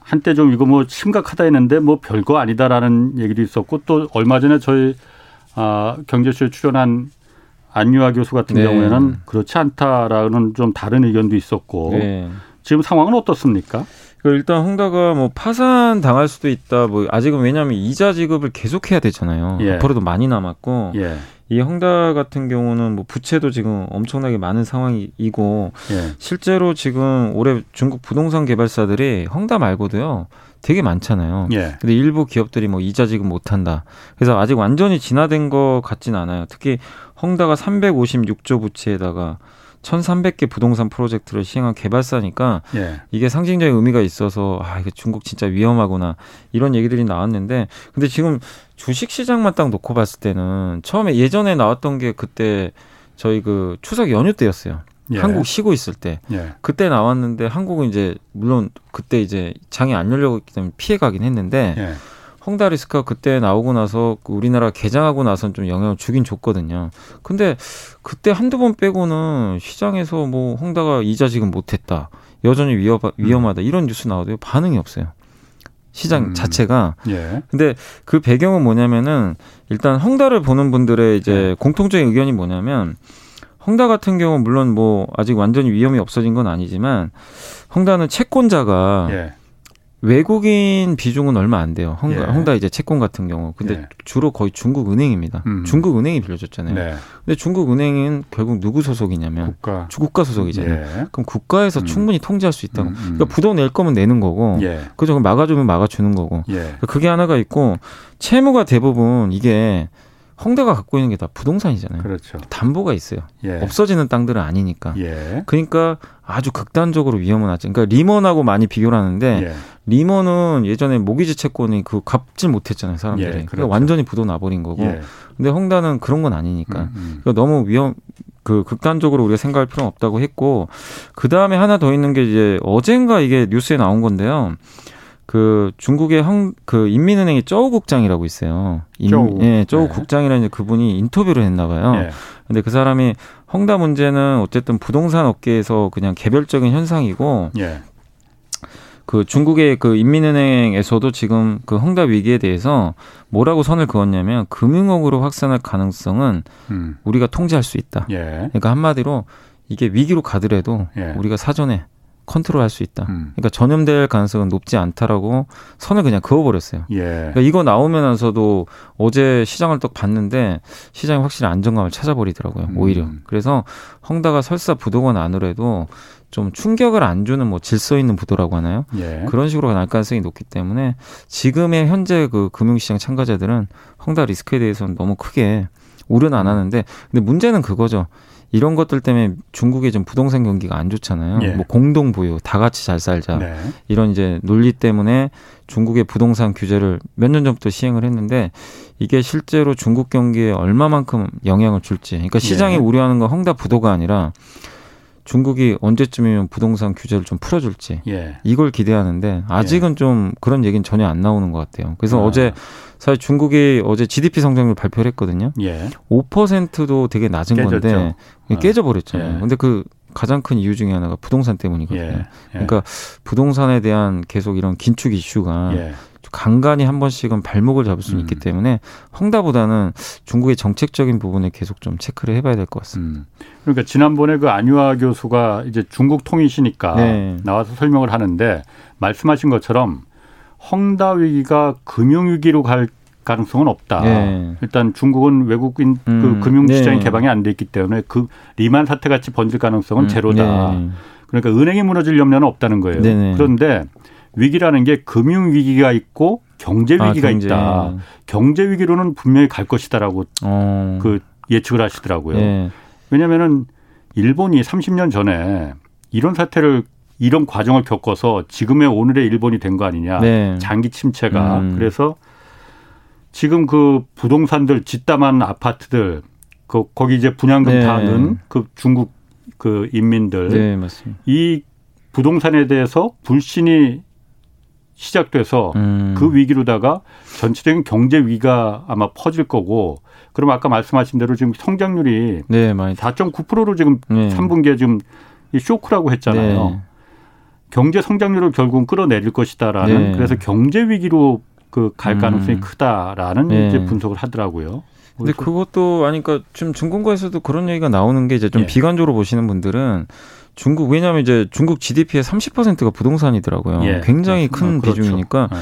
한때 좀 이거 뭐 심각하다 했는데 뭐 별거 아니다라는 얘기도 있었고 또 얼마 전에 저희 아, 경제쇼에 출연한 안유아 교수 같은 네. 경우에는 그렇지 않다라는 좀 다른 의견도 있었고 네. 지금 상황은 어떻습니까? 그 일단 홍다가 뭐 파산 당할 수도 있다. 뭐 아직은 왜냐하면 이자 지급을 계속해야 되잖아요. 예. 앞으로도 많이 남았고 예. 이 홍다 같은 경우는 뭐 부채도 지금 엄청나게 많은 상황이고 예. 실제로 지금 올해 중국 부동산 개발사들이 홍다 말고도요. 되게 많잖아요. 예. 근데 일부 기업들이 뭐 이자 지급 못 한다. 그래서 아직 완전히 진화된 것 같진 않아요. 특히 헝다가 356조 부채에다가 1,300개 부동산 프로젝트를 시행한 개발사니까 예. 이게 상징적인 의미가 있어서 아 이게 중국 진짜 위험하구나 이런 얘기들이 나왔는데 근데 지금 주식 시장만 딱 놓고 봤을 때는 처음에 예전에 나왔던 게 그때 저희 그 추석 연휴 때였어요. 예. 한국 쉬고 있을 때 예. 그때 나왔는데 한국은 이제 물론 그때 이제 장이 안 열렸기 때문에 피해 가긴 했는데 예. 헝다리스크가 그때 나오고 나서 그 우리나라 개장하고 나선 좀 영향을 주긴 줬거든요. 근데 그때 한두 번 빼고는 시장에서 뭐 헝다가 이자 지금 못했다. 여전히 위험, 위험하다. 이런 뉴스 나와도 반응이 없어요. 시장 음. 자체가. 예. 근데 그 배경은 뭐냐면은 일단 헝다를 보는 분들의 이제 예. 공통적인 의견이 뭐냐면 헝다 같은 경우 물론 뭐 아직 완전히 위험이 없어진 건 아니지만 헝다는 채권자가 예. 외국인 비중은 얼마 안 돼요. 헝다, 예. 헝다 이제 채권 같은 경우. 근데 예. 주로 거의 중국 은행입니다. 음. 중국 은행이 빌려줬잖아요. 네. 근데 중국 은행은 결국 누구 소속이냐면 국가, 주국가 소속이잖아요. 예. 그럼 국가에서 음. 충분히 통제할 수 있다고. 음, 음. 그러니까 부도 낼 거면 내는 거고, 예. 그죠? 막아주면 막아주는 거고. 예. 그러니까 그게 하나가 있고 채무가 대부분 이게 홍대가 갖고 있는 게 다 부동산이잖아요. 그렇죠. 담보가 있어요. 예. 없어지는 땅들은 아니니까. 예. 그러니까 아주 극단적으로 위험은 하죠. 그러니까 리먼하고 많이 비교를 하는데 예. 리먼은 예전에 모기지 채권이 그 갚질 못했잖아요, 사람들이. 예, 그러니까 그렇죠. 그러니까 완전히 부도 나버린 거고. 예. 근데 홍다는 그런 건 아니니까. 음, 음. 그러니까 너무 위험 그 극단적으로 우리가 생각할 필요는 없다고 했고 그 다음에 하나 더 있는 게 이제 어젠가 이게 뉴스에 나온 건데요. 그 중국의 형, 그 인민은행의 쪼우 국장이라고 있어요. 인, 쪼우. 예, 쪼우 네. 국장이라는 그분이 인터뷰를 했나 봐요. 네. 근데 그 사람이 헝다 문제는 어쨌든 부동산 업계에서 그냥 개별적인 현상이고 네. 그 중국의 그 인민은행에서도 지금 그 헝다 위기에 대해서 뭐라고 선을 그었냐면 금융업으로 확산할 가능성은 음. 우리가 통제할 수 있다. 예. 그러니까 한마디로 이게 위기로 가더라도 예. 우리가 사전에 컨트롤할 수 있다. 음. 그러니까 전염될 가능성은 높지 않다라고 선을 그냥 그어버렸어요. 예. 그러니까 이거 나오면서도 어제 시장을 또 봤는데 시장이 확실히 안정감을 찾아버리더라고요. 음. 오히려. 그래서 헝다가 설사 부도가 나누래도 좀 충격을 안 주는 뭐 질서 있는 부도라고 하나요? 예. 그런 식으로 날 가능성이 높기 때문에 지금의 현재 그 금융시장 참가자들은 헝다 리스크에 대해서는 너무 크게 우려는 안 하는데 근데 문제는 그거죠. 이런 것들 때문에 중국의 좀 부동산 경기가 안 좋잖아요. 예. 뭐 공동 보유, 다 같이 잘 살자. 네. 이런 이제 논리 때문에 중국의 부동산 규제를 몇 년 전부터 시행을 했는데 이게 실제로 중국 경기에 얼마만큼 영향을 줄지. 그러니까 시장이 예. 우려하는 건 헝다 부도가 아니라 중국이 언제쯤이면 부동산 규제를 좀 풀어줄지 예. 이걸 기대하는데 아직은 예. 좀 그런 얘기는 전혀 안 나오는 것 같아요. 그래서 아. 어제 사실 중국이 어제 GDP 성장률 발표를 했거든요. 예. 5%도 되게 낮은 깨졌죠. 건데 아. 깨져버렸잖아요. 예. 근데 그 가장 큰 이유 중에 하나가 부동산 때문이거든요. 예. 예. 그러니까 부동산에 대한 계속 이런 긴축 이슈가 예. 간간히 한 번씩은 발목을 잡을 수 음. 있기 때문에 헝다보다는 중국의 정책적인 부분에 계속 좀 체크를 해봐야 될 것 같습니다. 음. 그러니까 지난번에 그 안유아 교수가 이제 중국 통이시니까 네. 나와서 설명을 하는데 말씀하신 것처럼 헝다 위기가 금융 위기로 갈 가능성은 없다. 네. 일단 중국은 외국인 그 음. 그 금융 시장이 네. 개방이 안 돼 있기 때문에 그 리만 사태 같이 번질 가능성은 음. 제로다. 네. 그러니까 은행이 무너질 염려는 없다는 거예요. 네, 네. 그런데 위기라는 게 금융 위기가 있고 경제 아, 위기가 아, 경제. 있다. 경제 위기로는 분명히 갈 것이다라고 어. 그 예측을 하시더라고요. 네. 왜냐면은 일본이 30년 전에 이런 사태를 이런 과정을 겪어서 지금의 오늘의 일본이 된 거 아니냐. 네. 장기 침체가. 음. 그래서 지금 그 부동산들 짓담한 아파트들 그 거기 이제 분양금 네. 타는 그 중국 그 인민들 네, 이 부동산에 대해서 불신이 시작돼서 음. 그 위기로다가 전체적인 경제 위기가 아마 퍼질 거고 그럼 아까 말씀하신 대로 지금 성장률이 네, 4.9%로 지금 네. 3분기에 지금 이 쇼크라고 했잖아요. 네. 경제 성장률을 결국은 끌어내릴 것이다라는 네. 그래서 경제 위기로 그 갈 가능성이 음. 크다라는 네. 이제 분석을 하더라고요. 근데 그것도 아니까 지금 증권가에서도 그런 얘기가 나오는 게 이제 좀 예. 비관적으로 보시는 분들은 중국 왜냐하면 이제 중국 GDP의 30%가 부동산이더라고요. 예. 굉장히 큰 어, 그렇죠. 비중이니까. 예.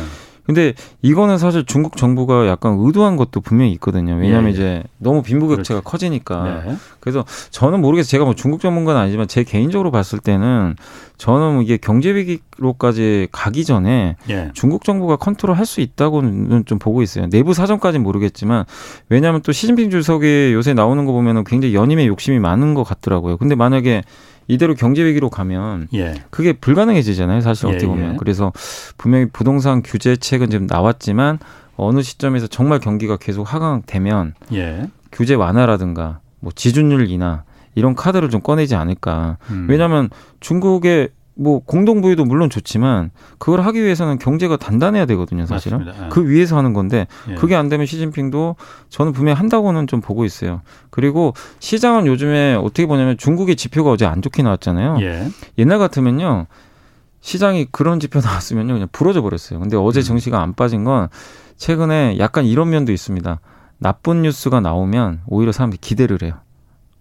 근데 이거는 사실 중국 정부가 약간 의도한 것도 분명히 있거든요. 왜냐하면 예. 이제 너무 빈부격차가 그렇지. 커지니까. 네. 그래서 저는 모르겠어요. 제가 뭐 중국 전문가는 아니지만 제 개인적으로 봤을 때는 저는 뭐 이게 경제 위기로까지 가기 전에 예. 중국 정부가 컨트롤 할 수 있다고는 좀 보고 있어요. 내부 사정까지는 모르겠지만 왜냐하면 또 시진핑 주석이 요새 나오는 거 보면은 굉장히 연임의 욕심이 많은 것 같더라고요. 근데 만약에 이대로 경제 위기로 가면 예. 그게 불가능해지잖아요. 사실 어떻게 예, 보면. 예. 그래서 분명히 부동산 규제책은 지금 나왔지만 어느 시점에서 정말 경기가 계속 하강되면 예. 규제 완화라든가 뭐 지준율 인하 이런 카드를 좀 꺼내지 않을까. 음. 왜냐하면 중국의 뭐 공동부유도 물론 좋지만 그걸 하기 위해서는 경제가 단단해야 되거든요, 사실은. 맞습니다. 예. 그 위에서 하는 건데 예. 그게 안 되면 시진핑도 저는 분명히 한다고는 좀 보고 있어요. 그리고 시장은 요즘에 어떻게 보냐면 중국의 지표가 어제 안 좋게 나왔잖아요. 예. 옛날 같으면요. 시장이 그런 지표 나왔으면요. 그냥 부러져 버렸어요. 근데 어제 음. 증시가 안 빠진 건 최근에 약간 이런 면도 있습니다. 나쁜 뉴스가 나오면 오히려 사람들이 기대를 해요.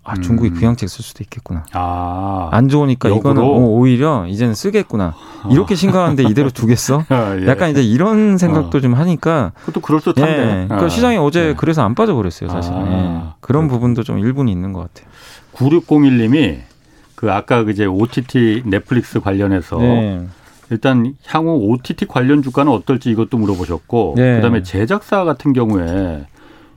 아 중국이 음. 부양책 쓸 수도 있겠구나. 아, 안 좋으니까 역으로? 이거는 어, 오히려 이제는 쓰겠구나. 이렇게 심각한데 이대로 두겠어? 아, 예. 약간 이제 이런 생각도 어. 좀 하니까. 그것도 그럴듯한데. 예. 그러니까 아, 시장이 어제 예. 그래서 안 빠져버렸어요, 사실. 아, 예. 그런 부분도 좀 일부는 있는 것 같아요. 9601님이 그 아까 이제 OTT 넷플릭스 관련해서 네. 일단 향후 OTT 관련 주가는 어떨지 이것도 물어보셨고 네. 그다음에 제작사 같은 경우에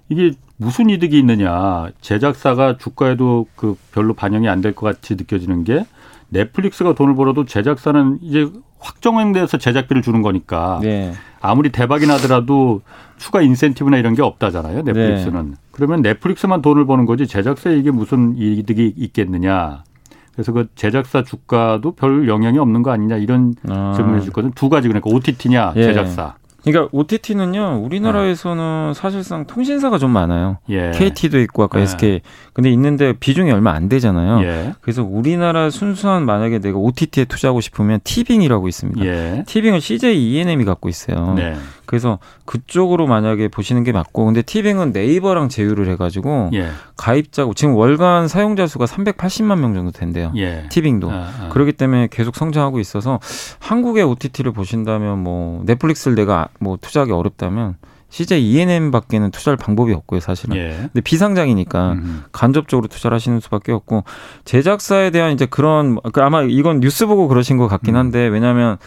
이게 무슨 이득이 있느냐. 제작사가 주가에도 그 별로 반영이 안 될 것 같이 느껴지는 게 넷플릭스가 돈을 벌어도 제작사는 이제 확정돼서 제작비를 주는 거니까 네. 아무리 대박이 나더라도 추가 인센티브나 이런 게 없다잖아요. 넷플릭스는. 네. 그러면 넷플릭스만 돈을 버는 거지 제작사에 이게 무슨 이득이 있겠느냐. 그래서 그 제작사 주가도 별 영향이 없는 거 아니냐 이런 아. 질문을 주거든. 두 가지 그러니까 OTT냐 예. 제작사. 그러니까 OTT는요 우리나라에서는 네. 사실상 통신사가 좀 많아요. 예. KT도 있고 아까 예. SK 근데 있는데 비중이 얼마 안 되잖아요. 예. 그래서 우리나라 순수한 만약에 내가 OTT에 투자하고 싶으면 티빙이라고 있습니다. 예. 티빙은 CJ ENM이 갖고 있어요. 네. 그래서 그쪽으로 만약에 보시는 게 맞고 근데 티빙은 네이버랑 제휴를 해 가지고 예. 가입자 지금 월간 사용자 수가 380만 명 정도 된대요. 예. 티빙도 아, 아. 그렇기 때문에 계속 성장하고 있어서 한국의 OTT를 보신다면 뭐 넷플릭스를 내가 뭐 투자하기 어렵다면 CJ ENM밖에는 투자할 방법이 없고요, 사실은. 예. 근데 비상장이니까 음 간접적으로 투자를 하시는 수밖에 없고 제작사에 대한 이제 그런 그 아마 이건 뉴스 보고 그러신 것 같긴 음. 한데 왜냐하면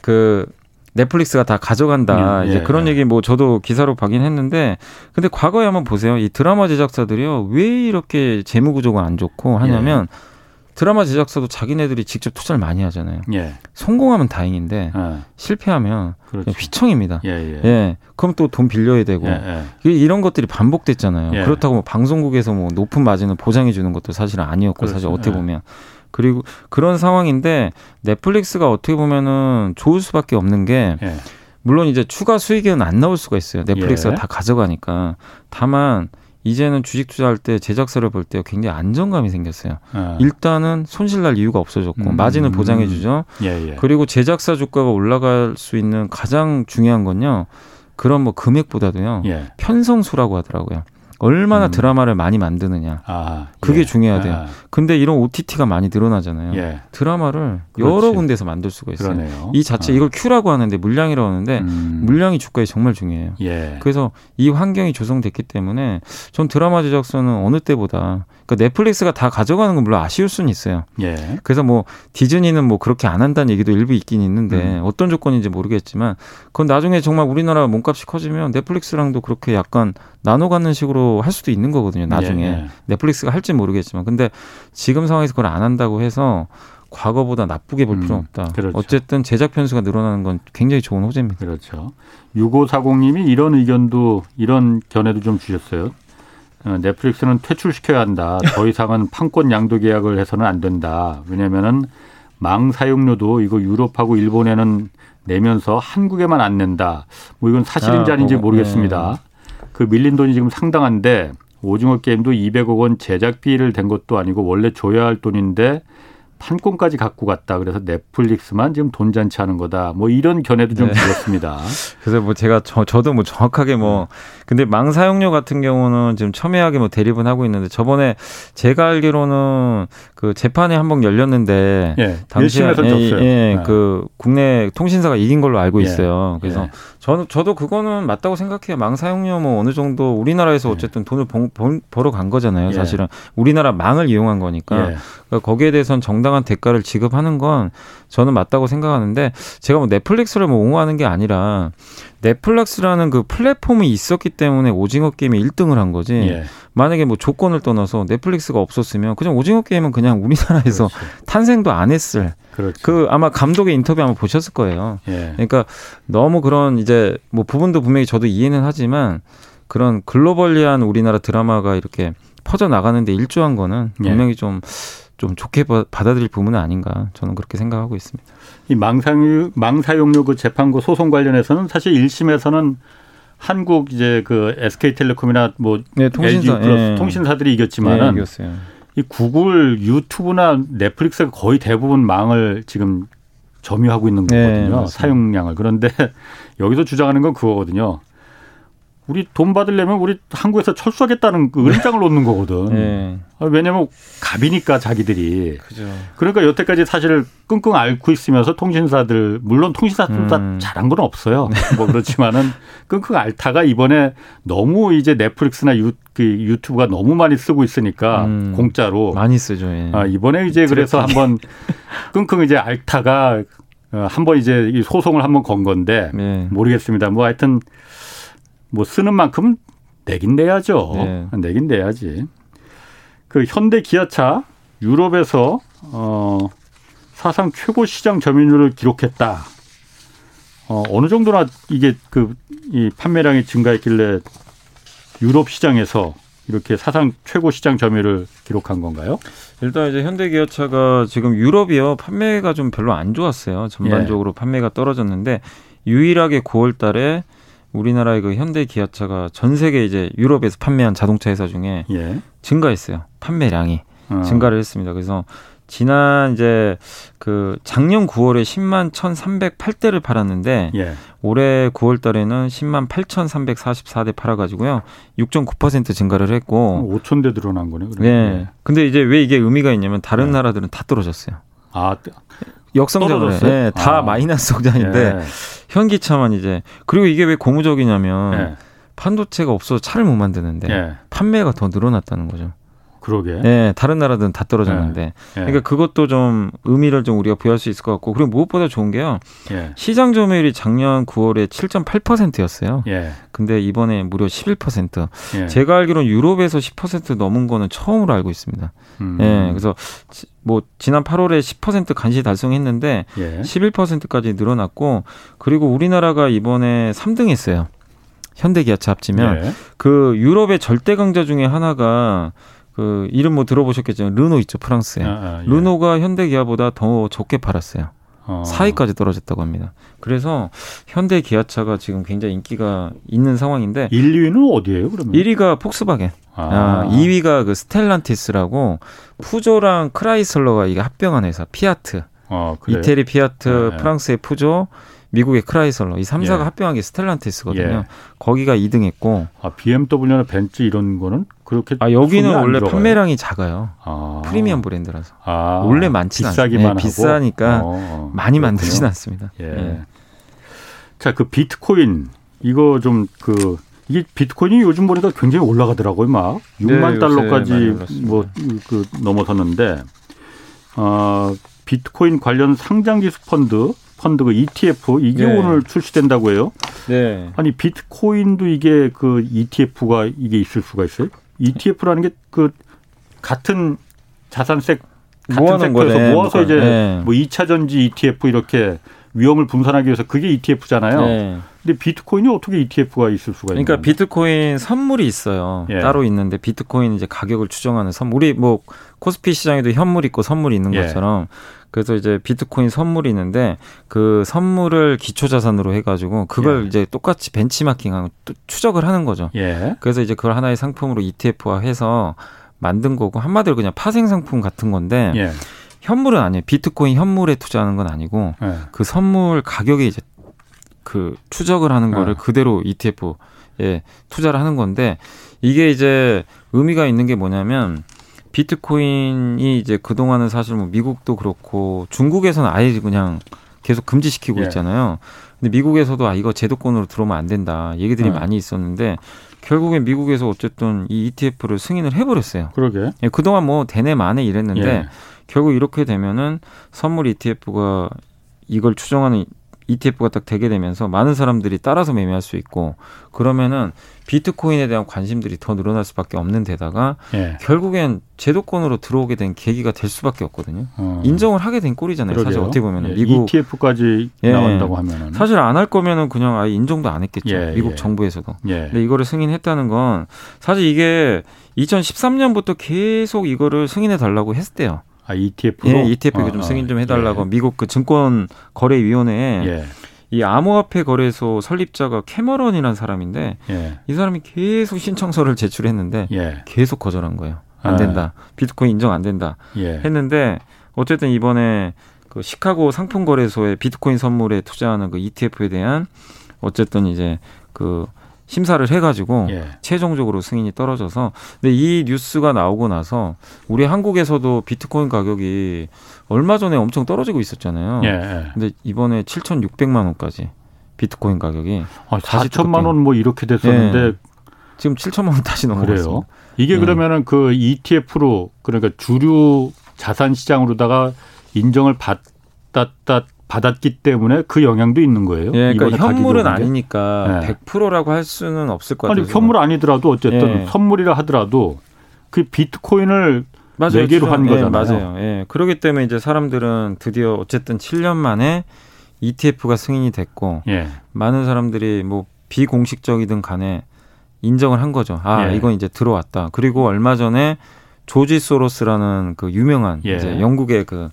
그 넷플릭스가 다 가져간다. 예, 이제 그런 예. 얘기 뭐 저도 기사로 보긴 했는데 근데 과거에 한번 보세요. 이 드라마 제작사들이요. 왜 이렇게 재무 구조가 안 좋고 하냐면 예. 드라마 제작사도 자기네들이 직접 투자를 많이 하잖아요. 예. 성공하면 다행인데 예. 실패하면 그렇죠. 휘청입니다. 예, 예, 예. 그럼 또 돈 빌려야 되고 예, 이런 것들이 반복됐잖아요. 그렇다고 뭐 방송국에서 뭐 높은 마진을 보장해 주는 것도 사실은 아니었고 그렇죠. 사실 어떻게 보면 그리고 그런 상황인데 넷플릭스가 어떻게 보면은 좋을 수밖에 없는 게 예. 물론 이제 추가 수익은 안 나올 수가 있어요. 넷플릭스가 예. 다 가져가니까. 다만 이제는 주식 투자할 때 제작사를 볼 때 굉장히 안정감이 생겼어요. 아. 일단은 손실 날 이유가 없어졌고 음. 마진을 보장해 주죠. 예, 예. 그리고 제작사 주가가 올라갈 수 있는 가장 중요한 건요. 그런 뭐 금액보다도요. 예. 편성수라고 하더라고요. 얼마나 음. 드라마를 많이 만드느냐. 아, 그게 예. 중요하대요. 아. 근데 이런 OTT가 많이 늘어나잖아요. 예. 드라마를 그렇지. 여러 군데서 만들 수가 있어요. 그러네요. 이 자체 아. 이걸 큐라고 하는데 물량이라고 하는데 음. 물량이 주가에 정말 중요해요. 예. 그래서 이 환경이 조성됐기 때문에 전 드라마 제작사는 어느 때보다 그러니까 넷플릭스가 다 가져가는 건 물론 아쉬울 수는 있어요. 예. 그래서 뭐 디즈니는 뭐 그렇게 안 한다는 얘기도 일부 있긴 있는데 음. 어떤 조건인지 모르겠지만 그건 나중에 정말 우리나라 몸값이 커지면 넷플릭스랑도 그렇게 약간 나눠 갖는 식으로 할 수도 있는 거거든요. 나중에 예, 예. 넷플릭스가 할지 모르겠지만 근데 지금 상황에서 그걸 안 한다고 해서 과거보다 나쁘게 볼 음, 필요는 없다. 그렇죠. 어쨌든 제작 편수가 늘어나는 건 굉장히 좋은 호재입니다. 그렇죠. 6540님이 이런 의견도 이런 견해도 좀 주셨어요. 어, 넷플릭스는 퇴출시켜야 한다. 더 이상은 판권 양도 계약을 해서는 안 된다. 왜냐면은 망 사용료도 이거 유럽하고 일본에는 내면서 한국에만 안 낸다. 뭐 이건 사실인지 아, 아닌지 어, 모르겠습니다. 네. 그 밀린 돈이 지금 상당한데 오징어 게임도 200억 원 제작비를 댄 것도 아니고 원래 줘야 할 돈인데 판권까지 갖고 갔다. 그래서 넷플릭스만 지금 돈 잔치 하는 거다. 뭐 이런 견해도 좀 네. 들었습니다. 그래서 뭐 제가 저, 저도 뭐 정확하게 뭐 네. 근데 망 사용료 같은 경우는 지금 첨예하게 뭐 대립은 하고 있는데 저번에 제가 알기로는 그 재판이 한번 열렸는데 예, 당시에 예, 예, 네. 그 국내 통신사가 이긴 걸로 알고 예. 있어요. 그래서 예. 저는 저도 그거는 맞다고 생각해요. 망 사용료 뭐 어느 정도 우리나라에서 예. 어쨌든 돈을 번, 번, 벌어 간 거잖아요. 예. 사실은 우리나라 망을 이용한 거니까 그러니까 거기에 대해서는 정당한 대가를 지급하는 건 저는 맞다고 생각하는데 제가 뭐 넷플릭스를 뭐 옹호하는 게 아니라 넷플릭스라는 그 플랫폼이 있었기 때문에 오징어 게임이 1등을 한 거지. 예. 만약에 뭐 조건을 떠나서 넷플릭스가 없었으면 그냥 오징어 게임은 그냥 우리나라에서 그렇지. 탄생도 안 했을. 그렇죠. 그 아마 감독의 인터뷰 한번 보셨을 거예요. 예. 그러니까 너무 그런 이제 뭐 부분도 분명히 저도 이해는 하지만 그런 글로벌리한 우리나라 드라마가 이렇게 퍼져 나가는데 일조한 거는 예. 분명히 좀 좀 좋게 받아들일 부분은 아닌가 저는 그렇게 생각하고 있습니다. 이 망사용 망사용료 그 재판고 소송 관련해서는 사실 1심에서는 한국 이제 그 SK텔레콤이나 뭐 네, 통신사, LG 플러스 예. 통신사들이 이겼지만은 예, 이 구글, 유튜브나 넷플릭스가 거의 대부분 망을 지금 점유하고 있는 네, 거거든요. 네, 사용량을. 그런데 여기서 주장하는 건 그거거든요. 우리 돈 받으려면 우리 한국에서 철수하겠다는 그 은장을 놓는 거거든. 네. 아, 왜냐면 갑이니까 자기들이. 그죠. 그러니까 여태까지 사실 끙끙 앓고 있으면서 통신사들 물론 통신사들 다 음. 잘한 건 없어요. 네. 뭐 그렇지만은 끙끙 앓다가 이번에 너무 이제 넷플릭스나 유, 그 유튜브가 너무 많이 쓰고 있으니까 음. 공짜로 많이 쓰죠. 예. 아, 이번에 이제 그래서 한번 끙끙 이제 앓다가 어, 한번 이제 이 소송을 한번 건 건데 네. 모르겠습니다. 뭐 하여튼 뭐 쓰는 만큼 내긴 내야죠. 네. 내긴 내야지. 그 현대 기아차 유럽에서 어 사상 최고 시장 점유율을 기록했다. 어 어느 정도나 이게 그 이 판매량이 증가했길래 유럽 시장에서 이렇게 사상 최고 시장 점유율을 기록한 건가요? 일단 이제 현대기아차가 지금 유럽이요 판매가 좀 별로 안 좋았어요. 전반적으로 예. 판매가 떨어졌는데 유일하게 9월달에 우리나라의 그 현대 기아차가 전 세계 이제 유럽에서 판매한 자동차 회사 중에 예. 증가했어요. 판매량이 어. 증가를 했습니다. 그래서 지난 이제 그 작년 9월에 10만 1,308대를 팔았는데 예. 올해 9월 달에는 10만 8,344대 팔아 가지고요. 6.9% 증가를 했고 5천 대 늘어난 거네. 그러면. 네. 근데 이제 왜 이게 의미가 있냐면 다른 네. 나라들은 다 떨어졌어요. 아, 역성장을 네, 다 아. 마이너스 성장인데 예. 현기차만 이제 그리고 이게 왜 고무적이냐면 예. 반도체가 없어서 차를 못 만드는데 예. 판매가 더 늘어났다는 거죠. 그러게. 네, 다른 나라들은 다 떨어졌는데. 네. 그러니까 그것도 좀 의미를 좀 우리가 부여할 수 있을 것 같고 그리고 무엇보다 좋은 게요. 예. 시장 점유율이 작년 9월에 7.8%였어요. 예. 근데 이번에 무려 11%. 예. 제가 알기로는 유럽에서 10% 넘은 거는 처음으로 알고 있습니다. 음. 예. 그래서 뭐 지난 8월에 10% 간신히 달성했는데 예. 11%까지 늘어났고 그리고 우리나라가 이번에 3등했어요. 현대기아차 합치면 예. 그 유럽의 절대 강자 중에 하나가 그 이름 뭐 들어보셨겠지만 르노 있죠 프랑스에 아, 아, 예. 르노가 현대 기아보다 더 적게 팔았어요. 어. 4위까지 떨어졌다고 합니다. 그래서 현대 기아차가 지금 굉장히 인기가 있는 상황인데 1, 2위는 어디예요, 그러면? 1위가 폭스바겐. 아. 아 2위가 그 스텔란티스라고 푸조랑 크라이슬러가 이게 합병한 회사 피아트. 어, 이태리 피아트, 네. 프랑스의 푸조, 미국의 크라이슬러 이 3사가 예. 합병한 게 스텔란티스거든요. 예. 거기가 2등했고 아 BMW나 벤츠 이런 거는 그렇게 아 여기는 원래 들어가요? 판매량이 작아요. 아. 프리미엄 브랜드라서 아. 원래 많지 않습니다. 네, 비싸니까 어, 어. 많이 만들진 않습니다. 예. 예. 자그 비트코인 이거 좀그 이게 비트코인이 요즘 보니까 굉장히 올라가더라고요. 막 6만 네, 달러까지 뭐 그 넘어섰는데 어 비트코인 관련 상장기수 펀드 펀드가 ETF 이게 네. 오늘 출시된다고 해요. 네. 아니 비트코인도 이게 그 ETF가 이게 있을 수가 있어요? ETF라는 게 그 같은 자산색 같은 섹터에서 거네. 모아서 이제 네. 뭐 2차 전지 ETF 이렇게 위험을 분산하기 위해서 그게 ETF잖아요. 네. 근데 비트코인이 어떻게 ETF가 있을 수가 있나요? 그러니까 비트코인 선물이 있어요. 예. 따로 있는데 비트코인 이제 가격을 추정하는 선물. 우리 뭐 코스피 시장에도 현물 있고 선물이 있는 예. 것처럼 그래서 이제 비트코인 선물이 있는데 그 선물을 기초 자산으로 해가지고 그걸 예. 이제 똑같이 벤치마킹하고 추적을 하는 거죠. 예. 그래서 이제 그걸 하나의 상품으로 ETF화해서 만든 거고 한마디로 그냥 파생 상품 같은 건데 예. 현물은 아니에요. 비트코인 현물에 투자하는 건 아니고 예. 그 선물 가격에 이제 그 추적을 하는 거를 예. 그대로 ETF에 투자를 하는 건데 이게 이제 의미가 있는 게 뭐냐면 비트코인이 이제 그동안은 사실 뭐 미국도 그렇고 중국에서는 아예 그냥 계속 금지시키고 예. 있잖아요. 근데 미국에서도 아 이거 제도권으로 들어오면 안 된다 얘기들이 네. 많이 있었는데 결국엔 미국에서 어쨌든 이 ETF를 승인을 해버렸어요. 그러게. 예, 그동안 뭐 대내 만에 이랬는데 예. 결국 이렇게 되면은 선물 ETF가 이걸 추정하는 ETF가 딱 되게 되면서 많은 사람들이 따라서 매매할 수 있고 그러면은 비트코인에 대한 관심들이 더 늘어날 수밖에 없는 데다가 예. 결국엔 제도권으로 들어오게 된 계기가 될 수밖에 없거든요. 어. 인정을 하게 된 꼴이잖아요. 그러게요. 사실 어떻게 보면 은 예. 미국 ETF까지 예. 나온다고 하면은 사실 안 할 거면은 그냥 아예 인정도 안 했겠죠. 예, 미국 예. 정부에서도. 예. 근데 이거를 승인했다는 건 사실 이게 2013년부터 계속 이거를 승인해 달라고 했대요. 아, ETF로? 예, ETF 어, 좀 승인 좀 해달라고 예. 미국 그 증권 거래위원회에 예. 이 암호화폐 거래소 설립자가 캐머런이라는 사람인데 예. 이 사람이 계속 신청서를 제출했는데 예. 계속 거절한 거예요. 안 아. 된다. 비트코인 인정 안 된다. 예. 했는데 어쨌든 이번에 그 시카고 상품 거래소에 비트코인 선물에 투자하는 그 ETF에 대한 어쨌든 이제 그 심사를 해가지고 예. 최종적으로 승인이 떨어져서 근데 이 뉴스가 나오고 나서 우리 한국에서도 비트코인 가격이 얼마 전에 엄청 떨어지고 있었잖아요. 예. 근데 이번에 7,600만 원까지 비트코인 가격이 아, 4천만 원 뭐 이렇게 됐었는데 예. 지금 7천만 원 다시 넘어갔어요. 이게 예. 그러면은 그 ETF로 그러니까 주류 자산 시장으로다가 인정을 받았다 받았기 때문에 그 영향도 있는 거예요. 예, 그러니까 현물은 아니니까 네. 100%라고 할 수는 없을 것 같아요. 아니 현물 아니더라도 어쨌든 예. 선물이라 하더라도 그 비트코인을 맞아요, 매개로 한 예, 거잖아요. 맞아요. 예. 그렇기 때문에 이제 사람들은 드디어 어쨌든 7년 만에 ETF가 승인이 됐고 예. 많은 사람들이 뭐 비공식적이든 간에 인정을 한 거죠. 아, 예. 이건 이제 들어왔다. 그리고 얼마 전에 조지 소로스라는 그 유명한 예. 이제 영국의 그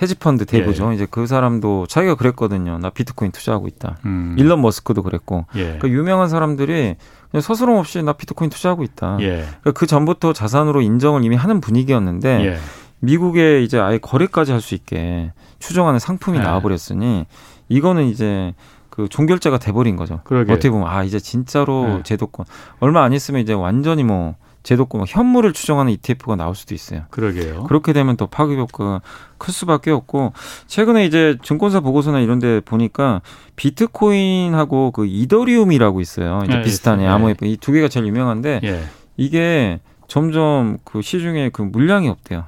헤지펀드 대부죠. 예. 이제 그 사람도 자기가 그랬거든요. 나 비트코인 투자하고 있다. 음. 일론 머스크도 그랬고. 예. 그 유명한 사람들이 그냥 서스럼 없이 나 비트코인 투자하고 있다. 예. 그러니까 그 전부터 자산으로 인정을 이미 하는 분위기였는데 예. 미국에 이제 아예 거래까지 할 수 있게 추정하는 상품이 네. 나와버렸으니 이거는 이제 그 종결제가 돼버린 거죠. 그러게. 어떻게 보면 아 이제 진짜로 네. 제도권 얼마 안 있으면 이제 완전히 뭐 제도권 현물을 추정하는 ETF가 나올 수도 있어요. 그러게요. 그렇게 되면 또 파급 효과가 클 수밖에 없고 최근에 이제 증권사 보고서나 이런 데 보니까 비트코인하고 그 이더리움이라고 있어요. 이제 네, 비슷한 암호에 네. 이두 개가 제일 유명한데 예. 이게 점점 그 시중에 그 물량이 없대요.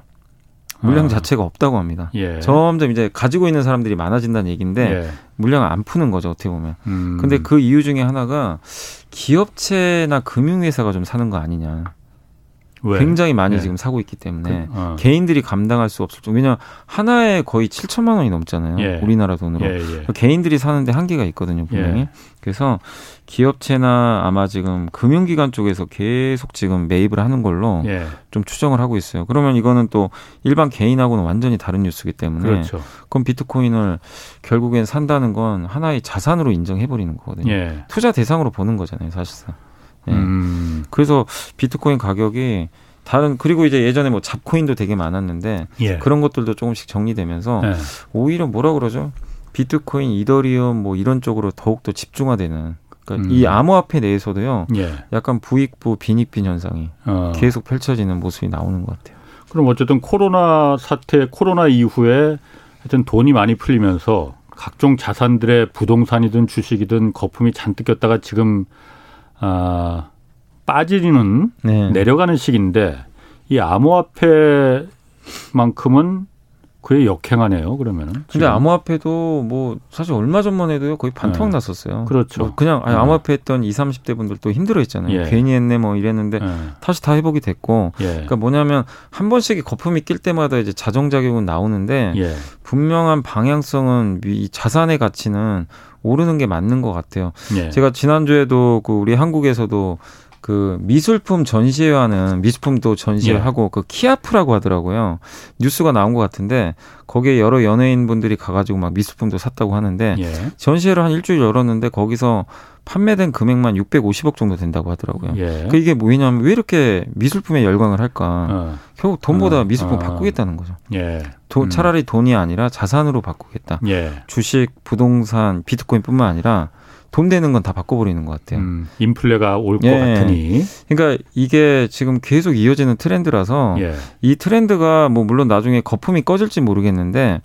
물량 아. 자체가 없다고 합니다. 예. 점점 이제 가지고 있는 사람들이 많아진다는 얘기인데 예. 물량을 안 푸는 거죠 어떻게 보면. 음. 근데 그 이유 중에 하나가 기업체나 금융회사가 좀 사는 거 아니냐. 왜? 굉장히 많이 네. 지금 사고 있기 때문에 그, 어. 개인들이 감당할 수 없을 정도. 왜냐 하나에 거의 7천만 원이 넘잖아요. 예. 우리나라 돈으로. 예, 예. 개인들이 사는데 한계가 있거든요, 분명히. 예. 그래서 기업체나 아마 지금 금융기관 쪽에서 계속 지금 매입을 하는 걸로 예. 좀 추정을 하고 있어요. 그러면 이거는 또 일반 개인하고는 완전히 다른 뉴스기 때문에 그렇죠. 그럼 비트코인을 결국엔 산다는 건 하나의 자산으로 인정해 버리는 거거든요. 예. 투자 대상으로 보는 거잖아요, 사실상. 예. 음. 그래서 비트코인 가격이 다른 그리고 이제 예전에 뭐 잡코인도 되게 많았는데 예. 그런 것들도 조금씩 정리되면서 예. 오히려 뭐라 그러죠? 비트코인, 이더리움 뭐 이런 쪽으로 더욱 더 집중화되는 그러니까 음. 이 암호화폐 내에서도요. 예. 약간 부익부 빈익빈 현상이 어. 계속 펼쳐지는 모습이 나오는 것 같아요. 그럼 어쨌든 코로나 사태, 코로나 이후에 하여튼 돈이 많이 풀리면서 각종 자산들의 부동산이든 주식이든 거품이 잔뜩 꼈다가 지금 아, 빠지는 네. 내려가는 시기인데 이 암호화폐만큼은 그게 역행하네요. 그러면은. 근데 암호화폐도 뭐 사실 얼마 전만 해도요 거의 반토막 네. 났었어요. 그렇죠. 뭐 그냥 아니, 네. 암호화폐 했던 20, 30대 분들도 힘들어했잖아요. 예. 괜히 했네 뭐 이랬는데 예. 다시 다 회복이 됐고. 예. 그러니까 뭐냐면 한 번씩 거품이 낄 때마다 이제 자정작용은 나오는데 예. 분명한 방향성은 이 자산의 가치는 오르는 게 맞는 것 같아요. 예. 제가 지난주에도 그 우리 한국에서도 그 미술품 전시회하는 미술품도 전시회하고 예. 그 키아프라고 하더라고요. 뉴스가 나온 것 같은데 거기에 여러 연예인 분들이 가가지고 막 미술품도 샀다고 하는데 예. 전시회를 한 일주일 열었는데 거기서 판매된 금액만 650억 정도 된다고 하더라고요. 예. 그 이게 뭐냐면 왜 이렇게 미술품에 열광을 할까? 어. 결국 돈보다 어. 미술품 어. 바꾸겠다는 거죠. 예. 도, 음. 차라리 돈이 아니라 자산으로 바꾸겠다. 예. 주식, 부동산, 비트코인뿐만 아니라 돈 되는 건 다 바꿔버리는 것 같아요. 음, 인플레가 올것 예. 같으니. 그러니까 이게 지금 계속 이어지는 트렌드라서 예. 이 트렌드가 뭐 물론 나중에 거품이 꺼질지 모르겠는데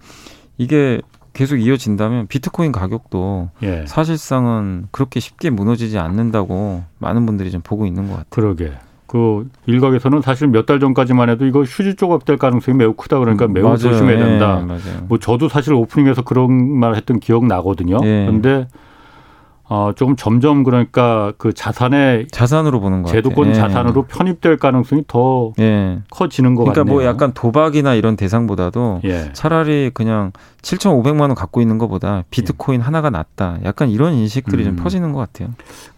이게 계속 이어진다면 비트코인 가격도 예. 사실상은 그렇게 쉽게 무너지지 않는다고 많은 분들이 좀 보고 있는 것 같아요. 그러게. 그 일각에서는 사실 몇 달 전까지만 해도 이거 휴지 조각 될 가능성이 매우 크다 그러니까 매우 맞아요. 조심해야 된다. 예, 뭐 저도 사실 오프닝에서 그런 말 했던 기억 나거든요. 그런데 예. 어, 조금 점점 그러니까 그 자산의 자산으로 보는 거 제도권 예. 자산으로 편입될 가능성이 더 예. 커지는 것 그러니까 뭐 같네요. 뭐 약간 도박이나 이런 대상보다도 예. 차라리 그냥 7,500만 원 갖고 있는 것보다 비트코인 예. 하나가 낫다. 약간 이런 인식들이 음. 좀 퍼지는 것 같아요.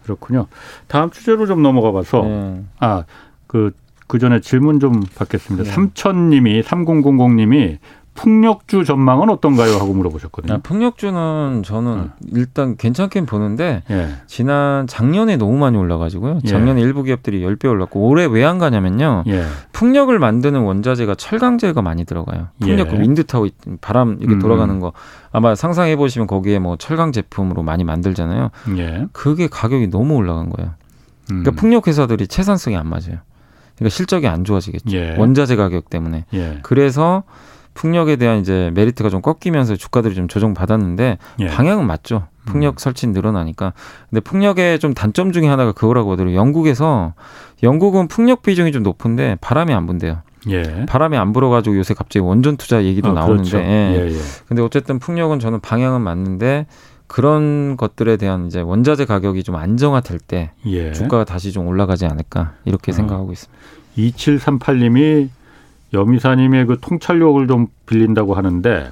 그렇군요. 다음 주제로 좀 넘어가 봐서 예. 아, 그, 그 전에 질문 좀 받겠습니다. 네. 삼천님이, 3000님이 풍력주 전망은 어떤가요? 하고 물어보셨거든요. 아, 풍력주는 저는 네. 일단 괜찮긴 보는데 예. 지난 작년에 너무 많이 올라가지고요. 예. 작년에 예. 일부 기업들이 10배 올랐고 올해 왜 안 가냐면요. 예. 풍력을 만드는 원자재가 철강제가 많이 들어가요. 풍력 예. 그 윈드 타워 바람 이렇게 음. 돌아가는 거 아마 상상해 보시면 거기에 뭐 철강 제품으로 많이 만들잖아요. 예. 그게 가격이 너무 올라간 거예요. 그러니까 음. 풍력 회사들이 채산성이 안 맞아요. 그러니까 실적이 안 좋아지겠죠. 원자재 가격 때문에. 그래서 풍력에 대한 이제 메리트가 좀 꺾이면서 주가들이 좀 조정받았는데 예. 방향은 맞죠. 풍력 음. 설치 늘어나니까. 근데 풍력의 좀 단점 중에 하나가 그거라고 하더라고요. 영국에서 영국은 풍력 비중이 좀 높은데 바람이 안 분대요. 예. 바람이 안 불어가지고 요새 갑자기 원전 투자 얘기도 아, 나오는데. 그렇죠. 예. 예, 예. 근데 어쨌든 풍력은 저는 방향은 맞는데 그런 것들에 대한 이제 원자재 가격이 좀 안정화될 때 예. 주가가 다시 좀 올라가지 않을까 이렇게 어. 생각하고 있습니다. 2738님이 여미사님의 그 통찰력을 좀 빌린다고 하는데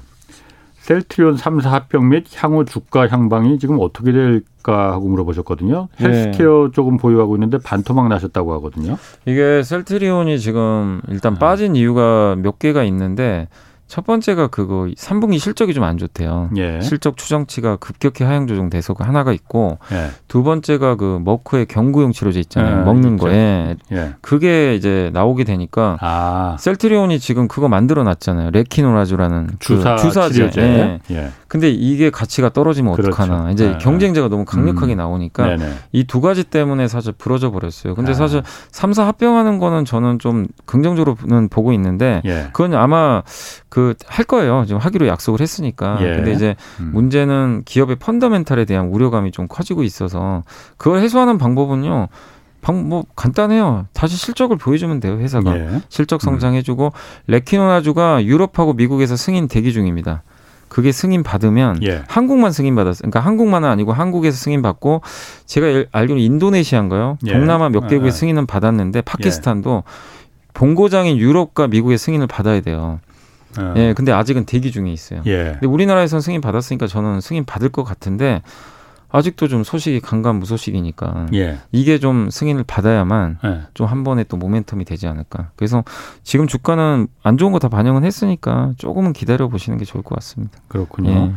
셀트리온 3사 합병 및 향후 주가 향방이 지금 어떻게 될까 하고 물어보셨거든요. 네. 헬스케어 네. 조금 보유하고 있는데 반토막 나셨다고 하거든요. 이게 셀트리온이 지금 일단 네. 빠진 이유가 몇 개가 있는데 첫 번째가 그거 3분기 실적이 좀 안 좋대요. 예. 실적 추정치가 급격히 하향 조정돼서 그 하나가 있고 예. 두 번째가 그 머크의 경구용 치료제 있잖아요. 예, 먹는. 거에 예. 그게 이제 나오게 되니까 아. 셀트리온이 지금 그거 만들어 놨잖아요. 레키노라주라는 그 주사 그 주사제. 예. 예. 근데 이게 가치가 떨어지면 그렇죠. 어떡하나. 이제 네. 경쟁자가 너무 강력하게 음. 나오니까 이 두 가지 때문에 사실 부러져 버렸어요. 근데 아. 사실 3사 합병하는 거는 저는 좀 긍정적으로는 보고 있는데 그건 아마 그 그할 거예요. 지금 하기로 약속을 했으니까. 예. 근데 이제 음. 문제는 기업의 펀더멘탈에 대한 우려감이 좀 커지고 있어서 그걸 해소하는 방법은요. 방, 뭐, 간단해요. 다시 실적을 보여주면 돼요, 회사가. 예. 실적 성장해주고, 음. 레키노나주가 유럽하고 미국에서 승인 대기 중입니다. 그게 승인 받으면 예. 한국만 승인 받았어요. 그러니까 한국만은 아니고 한국에서 승인 받고 제가 알기로 인도네시아인가요? 예. 동남아 몇 개국의 예. 승인은 받았는데 파키스탄도 본고장인 유럽과 미국의 승인을 받아야 돼요. 예. 예, 근데 아직은 대기 중에 있어요. 예. 근데 우리나라에서는 승인 받았으니까 저는 승인 받을 것 같은데 아직도 좀 소식이 강간무소식이니까 예. 이게 좀 승인을 받아야만 예. 좀한 번에 또 모멘텀이 되지 않을까. 그래서 지금 주가는 안 좋은 거 다 반영은 했으니까 조금은 기다려 보시는 게 좋을 것 같습니다. 그렇군요. 예.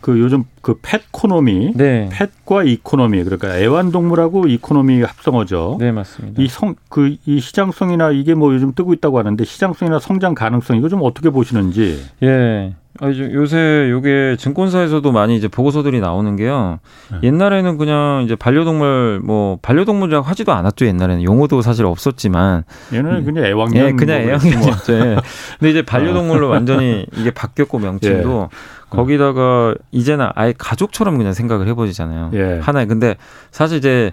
그 요즘 그 펫코노미, 네. pet과 economy 그러니까 애완동물하고 economy 합성어죠. 네 맞습니다. 이 성 그 이 시장성이나 이게 뭐 요즘 뜨고 있다고 하는데 시장성이나 성장 가능성 이거 좀 어떻게 보시는지. 예. 아, 요새 요게 증권사에서도 많이 이제 보고서들이 나오는 게요. 네. 옛날에는 그냥 이제 반려동물 뭐 반려동물이라고 하지도 않았죠. 옛날에는 용어도 사실 없었지만 얘는 그냥 애완견 예, 그냥 애완견이었죠. 예. 근데 이제 반려동물로 완전히 이게 바뀌었고 명칭도 예. 거기다가 이제는 아예 가족처럼 그냥 생각을 해버리잖아요. 예. 하나에 근데 사실 이제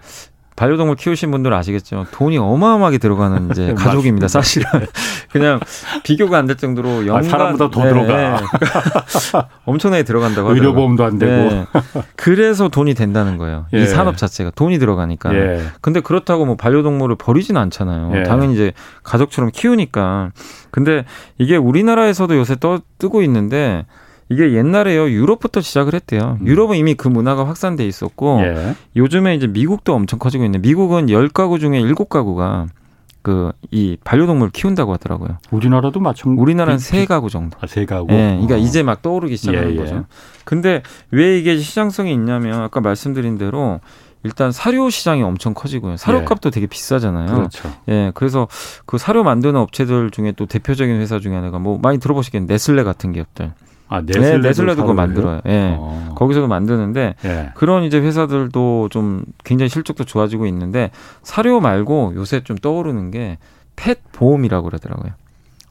반려동물 키우신 분들은 아시겠지만 돈이 어마어마하게 들어가는 이제 가족입니다. 사실은 그냥 비교가 안 될 정도로 아, 연간 아, 사람보다 더 네, 들어가. 네. 엄청나게 들어간다고 하더라고요. 의료보험도 안 되고. 네. 그래서 돈이 된다는 거예요. 예. 이 산업 자체가 돈이 들어가니까. 예. 근데 그렇다고 뭐 반려동물을 버리진 않잖아요. 예. 당연히 이제 가족처럼 키우니까. 근데 이게 우리나라에서도 요새 떠 뜨고 있는데 이게 옛날에요 유럽부터 시작을 했대요. 음. 유럽은 이미 그 문화가 확산돼 있었고 예. 요즘에 이제 미국도 엄청 커지고 있는. 미국은 열 가구 중에 일곱 가구가 그 이 반려동물 키운다고 하더라고요. 우리나라도 마찬가지. 우리나라는 세 가구 정도. 아, 세 가구. 예, 그러니까 어. 이제 막 떠오르기 시작하는 예, 예. 거죠. 근데 왜 이게 시장성이 있냐면 아까 말씀드린 대로 일단 사료 시장이 엄청 커지고요. 사료값도 예. 되게 비싸잖아요. 그렇죠. 예, 그래서 그 사료 만드는 업체들 중에 또 대표적인 회사 중에 하나가 뭐 많이 들어보시겠 네슬레 같은 기업들. 아, 네슬레도, 네, 네슬레도 그거 만들어요. 예. 어. 거기서도 만드는데 예. 그런 이제 회사들도 좀 굉장히 실적도 좋아지고 있는데 사료 말고 요새 좀 떠오르는 게 펫 보험이라고 그러더라고요.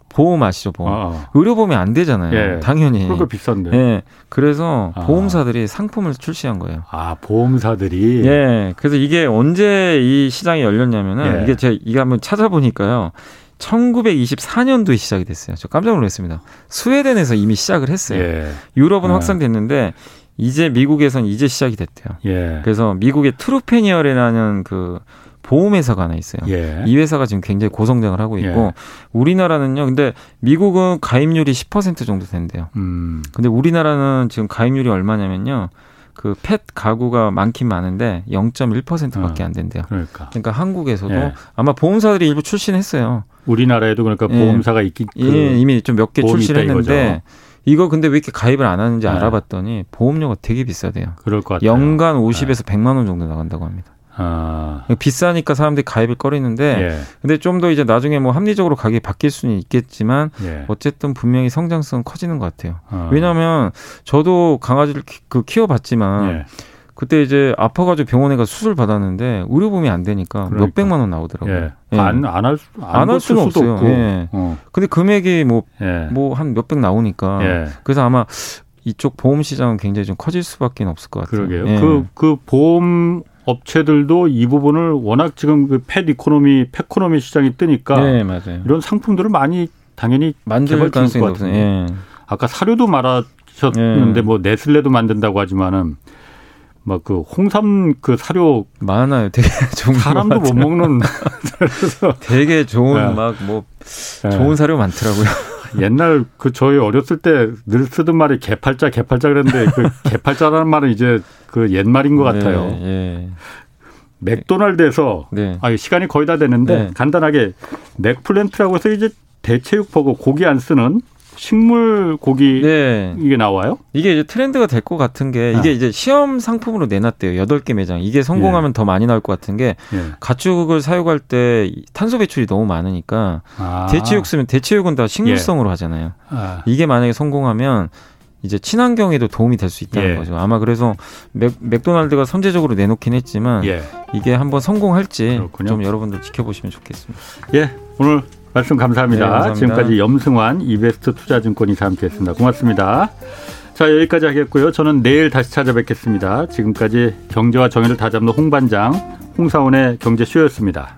보험 아시죠, 보험. 아, 아. 의료보험이 안 되잖아요. 예. 당연히. 그거 비싼데. 예. 그래서 아. 보험사들이 상품을 출시한 거예요. 아, 보험사들이? 예. 그래서 이게 언제 이 시장이 열렸냐면은 예. 이게 제가 이게 한번 찾아보니까요. 1924년도에 시작이 됐어요. 저 깜짝 놀랐습니다. 스웨덴에서 이미 시작을 했어요. 예. 유럽은 어. 확산됐는데 이제 미국에선 이제 시작이 됐대요. 예. 그래서 미국의 트루패니언이라는 그 보험 회사가 하나 있어요. 예. 이 회사가 지금 굉장히 고성장을 하고 있고 예. 우리나라는요. 근데 미국은 가입률이 10% 정도 된대요. 음. 근데 우리나라는 지금 가입률이 얼마냐면요. 그 펫 가구가 많긴 많은데 0.1%밖에 어, 안 된대요. 그러니까. 그러니까 한국에서도 예. 아마 보험사들이 일부 출신했어요. 우리나라에도 그러니까 예. 보험사가 있기 그 예, 이미 좀 몇 개 출신했는데 이거 근데 왜 이렇게 가입을 안 하는지 네. 알아봤더니 보험료가 되게 비싸대요. 그럴 것 같아요. 연간 50에서 네. 100만 원 정도 나간다고 합니다. 아. 비싸니까 사람들이 가입을 꺼리는데 예. 근데 좀 더 이제 나중에 뭐 합리적으로 가격이 바뀔 수는 있겠지만 예. 어쨌든 분명히 성장성은 커지는 것 같아요. 아. 왜냐하면 저도 강아지를 키, 그 키워봤지만 예. 그때 이제 아파가지고 병원에 가서 수술 받았는데 의료보험이 안 되니까 그러니까. 몇 백만 원 나오더라고요. 예. 예. 안안 할 안 할 수는 없어요. 없고. 예. 어. 근데 금액이 뭐뭐 한 몇백 나오니까 예. 그래서 아마 이쪽 보험 시장은 굉장히 좀 커질 수밖에 없을 것 같아요. 그러게요. 그그 그 보험 업체들도 이 부분을 워낙 지금 그 pet economy, 펫코노미 시장이 뜨니까 네, 맞아요. 이런 상품들을 많이 당연히 만들 가능성이 높아요. 예. 아까 사료도 말하셨는데 예. 뭐 네슬레도 만든다고 하지만은 막 그 홍삼 그 사료 많아요. 되게 좋은 사람도 못 먹는 되게 좋은 네. 막뭐 네. 좋은 사료 많더라고요. 옛날 그 저희 어렸을 때 늘 쓰던 말이 개팔자 개팔자 그랬는데 그 개팔자라는 말은 이제 그 옛말인 것 네, 같아요. 네, 네. 맥도날드에서 네. 아 시간이 거의 다 됐는데 네. 간단하게 맥플랜트라고 해서 이제 대체육 버거 고기 안 쓰는 식물 고기 네. 이게 나와요? 이게 이제 트렌드가 될 것 같은 게 이게 아. 이제 시험 상품으로 내놨대요. 여덟 개 매장. 이게 성공하면 예. 더 많이 나올 것 같은 게 예. 가축을 사육할 때 탄소 배출이 너무 많으니까 아. 대체육 쓰면 대체육은 다 식물성으로 예. 하잖아요. 아. 이게 만약에 성공하면 이제 친환경에도 도움이 될 수 있다는 예. 거죠. 아마 그래서 맥, 맥도날드가 선제적으로 내놓긴 했지만 예. 이게 한번 성공할지 그렇군요. 좀 여러분들 지켜보시면 좋겠습니다. 예, 오늘 말씀 감사합니다. 네, 감사합니다. 지금까지 염승환 이베스트 투자증권 이사 함께했습니다. 고맙습니다. 자 여기까지 하겠고요. 저는 내일 다시 찾아뵙겠습니다. 지금까지 경제와 정의를 다잡는 홍반장 홍사원의 경제쇼였습니다.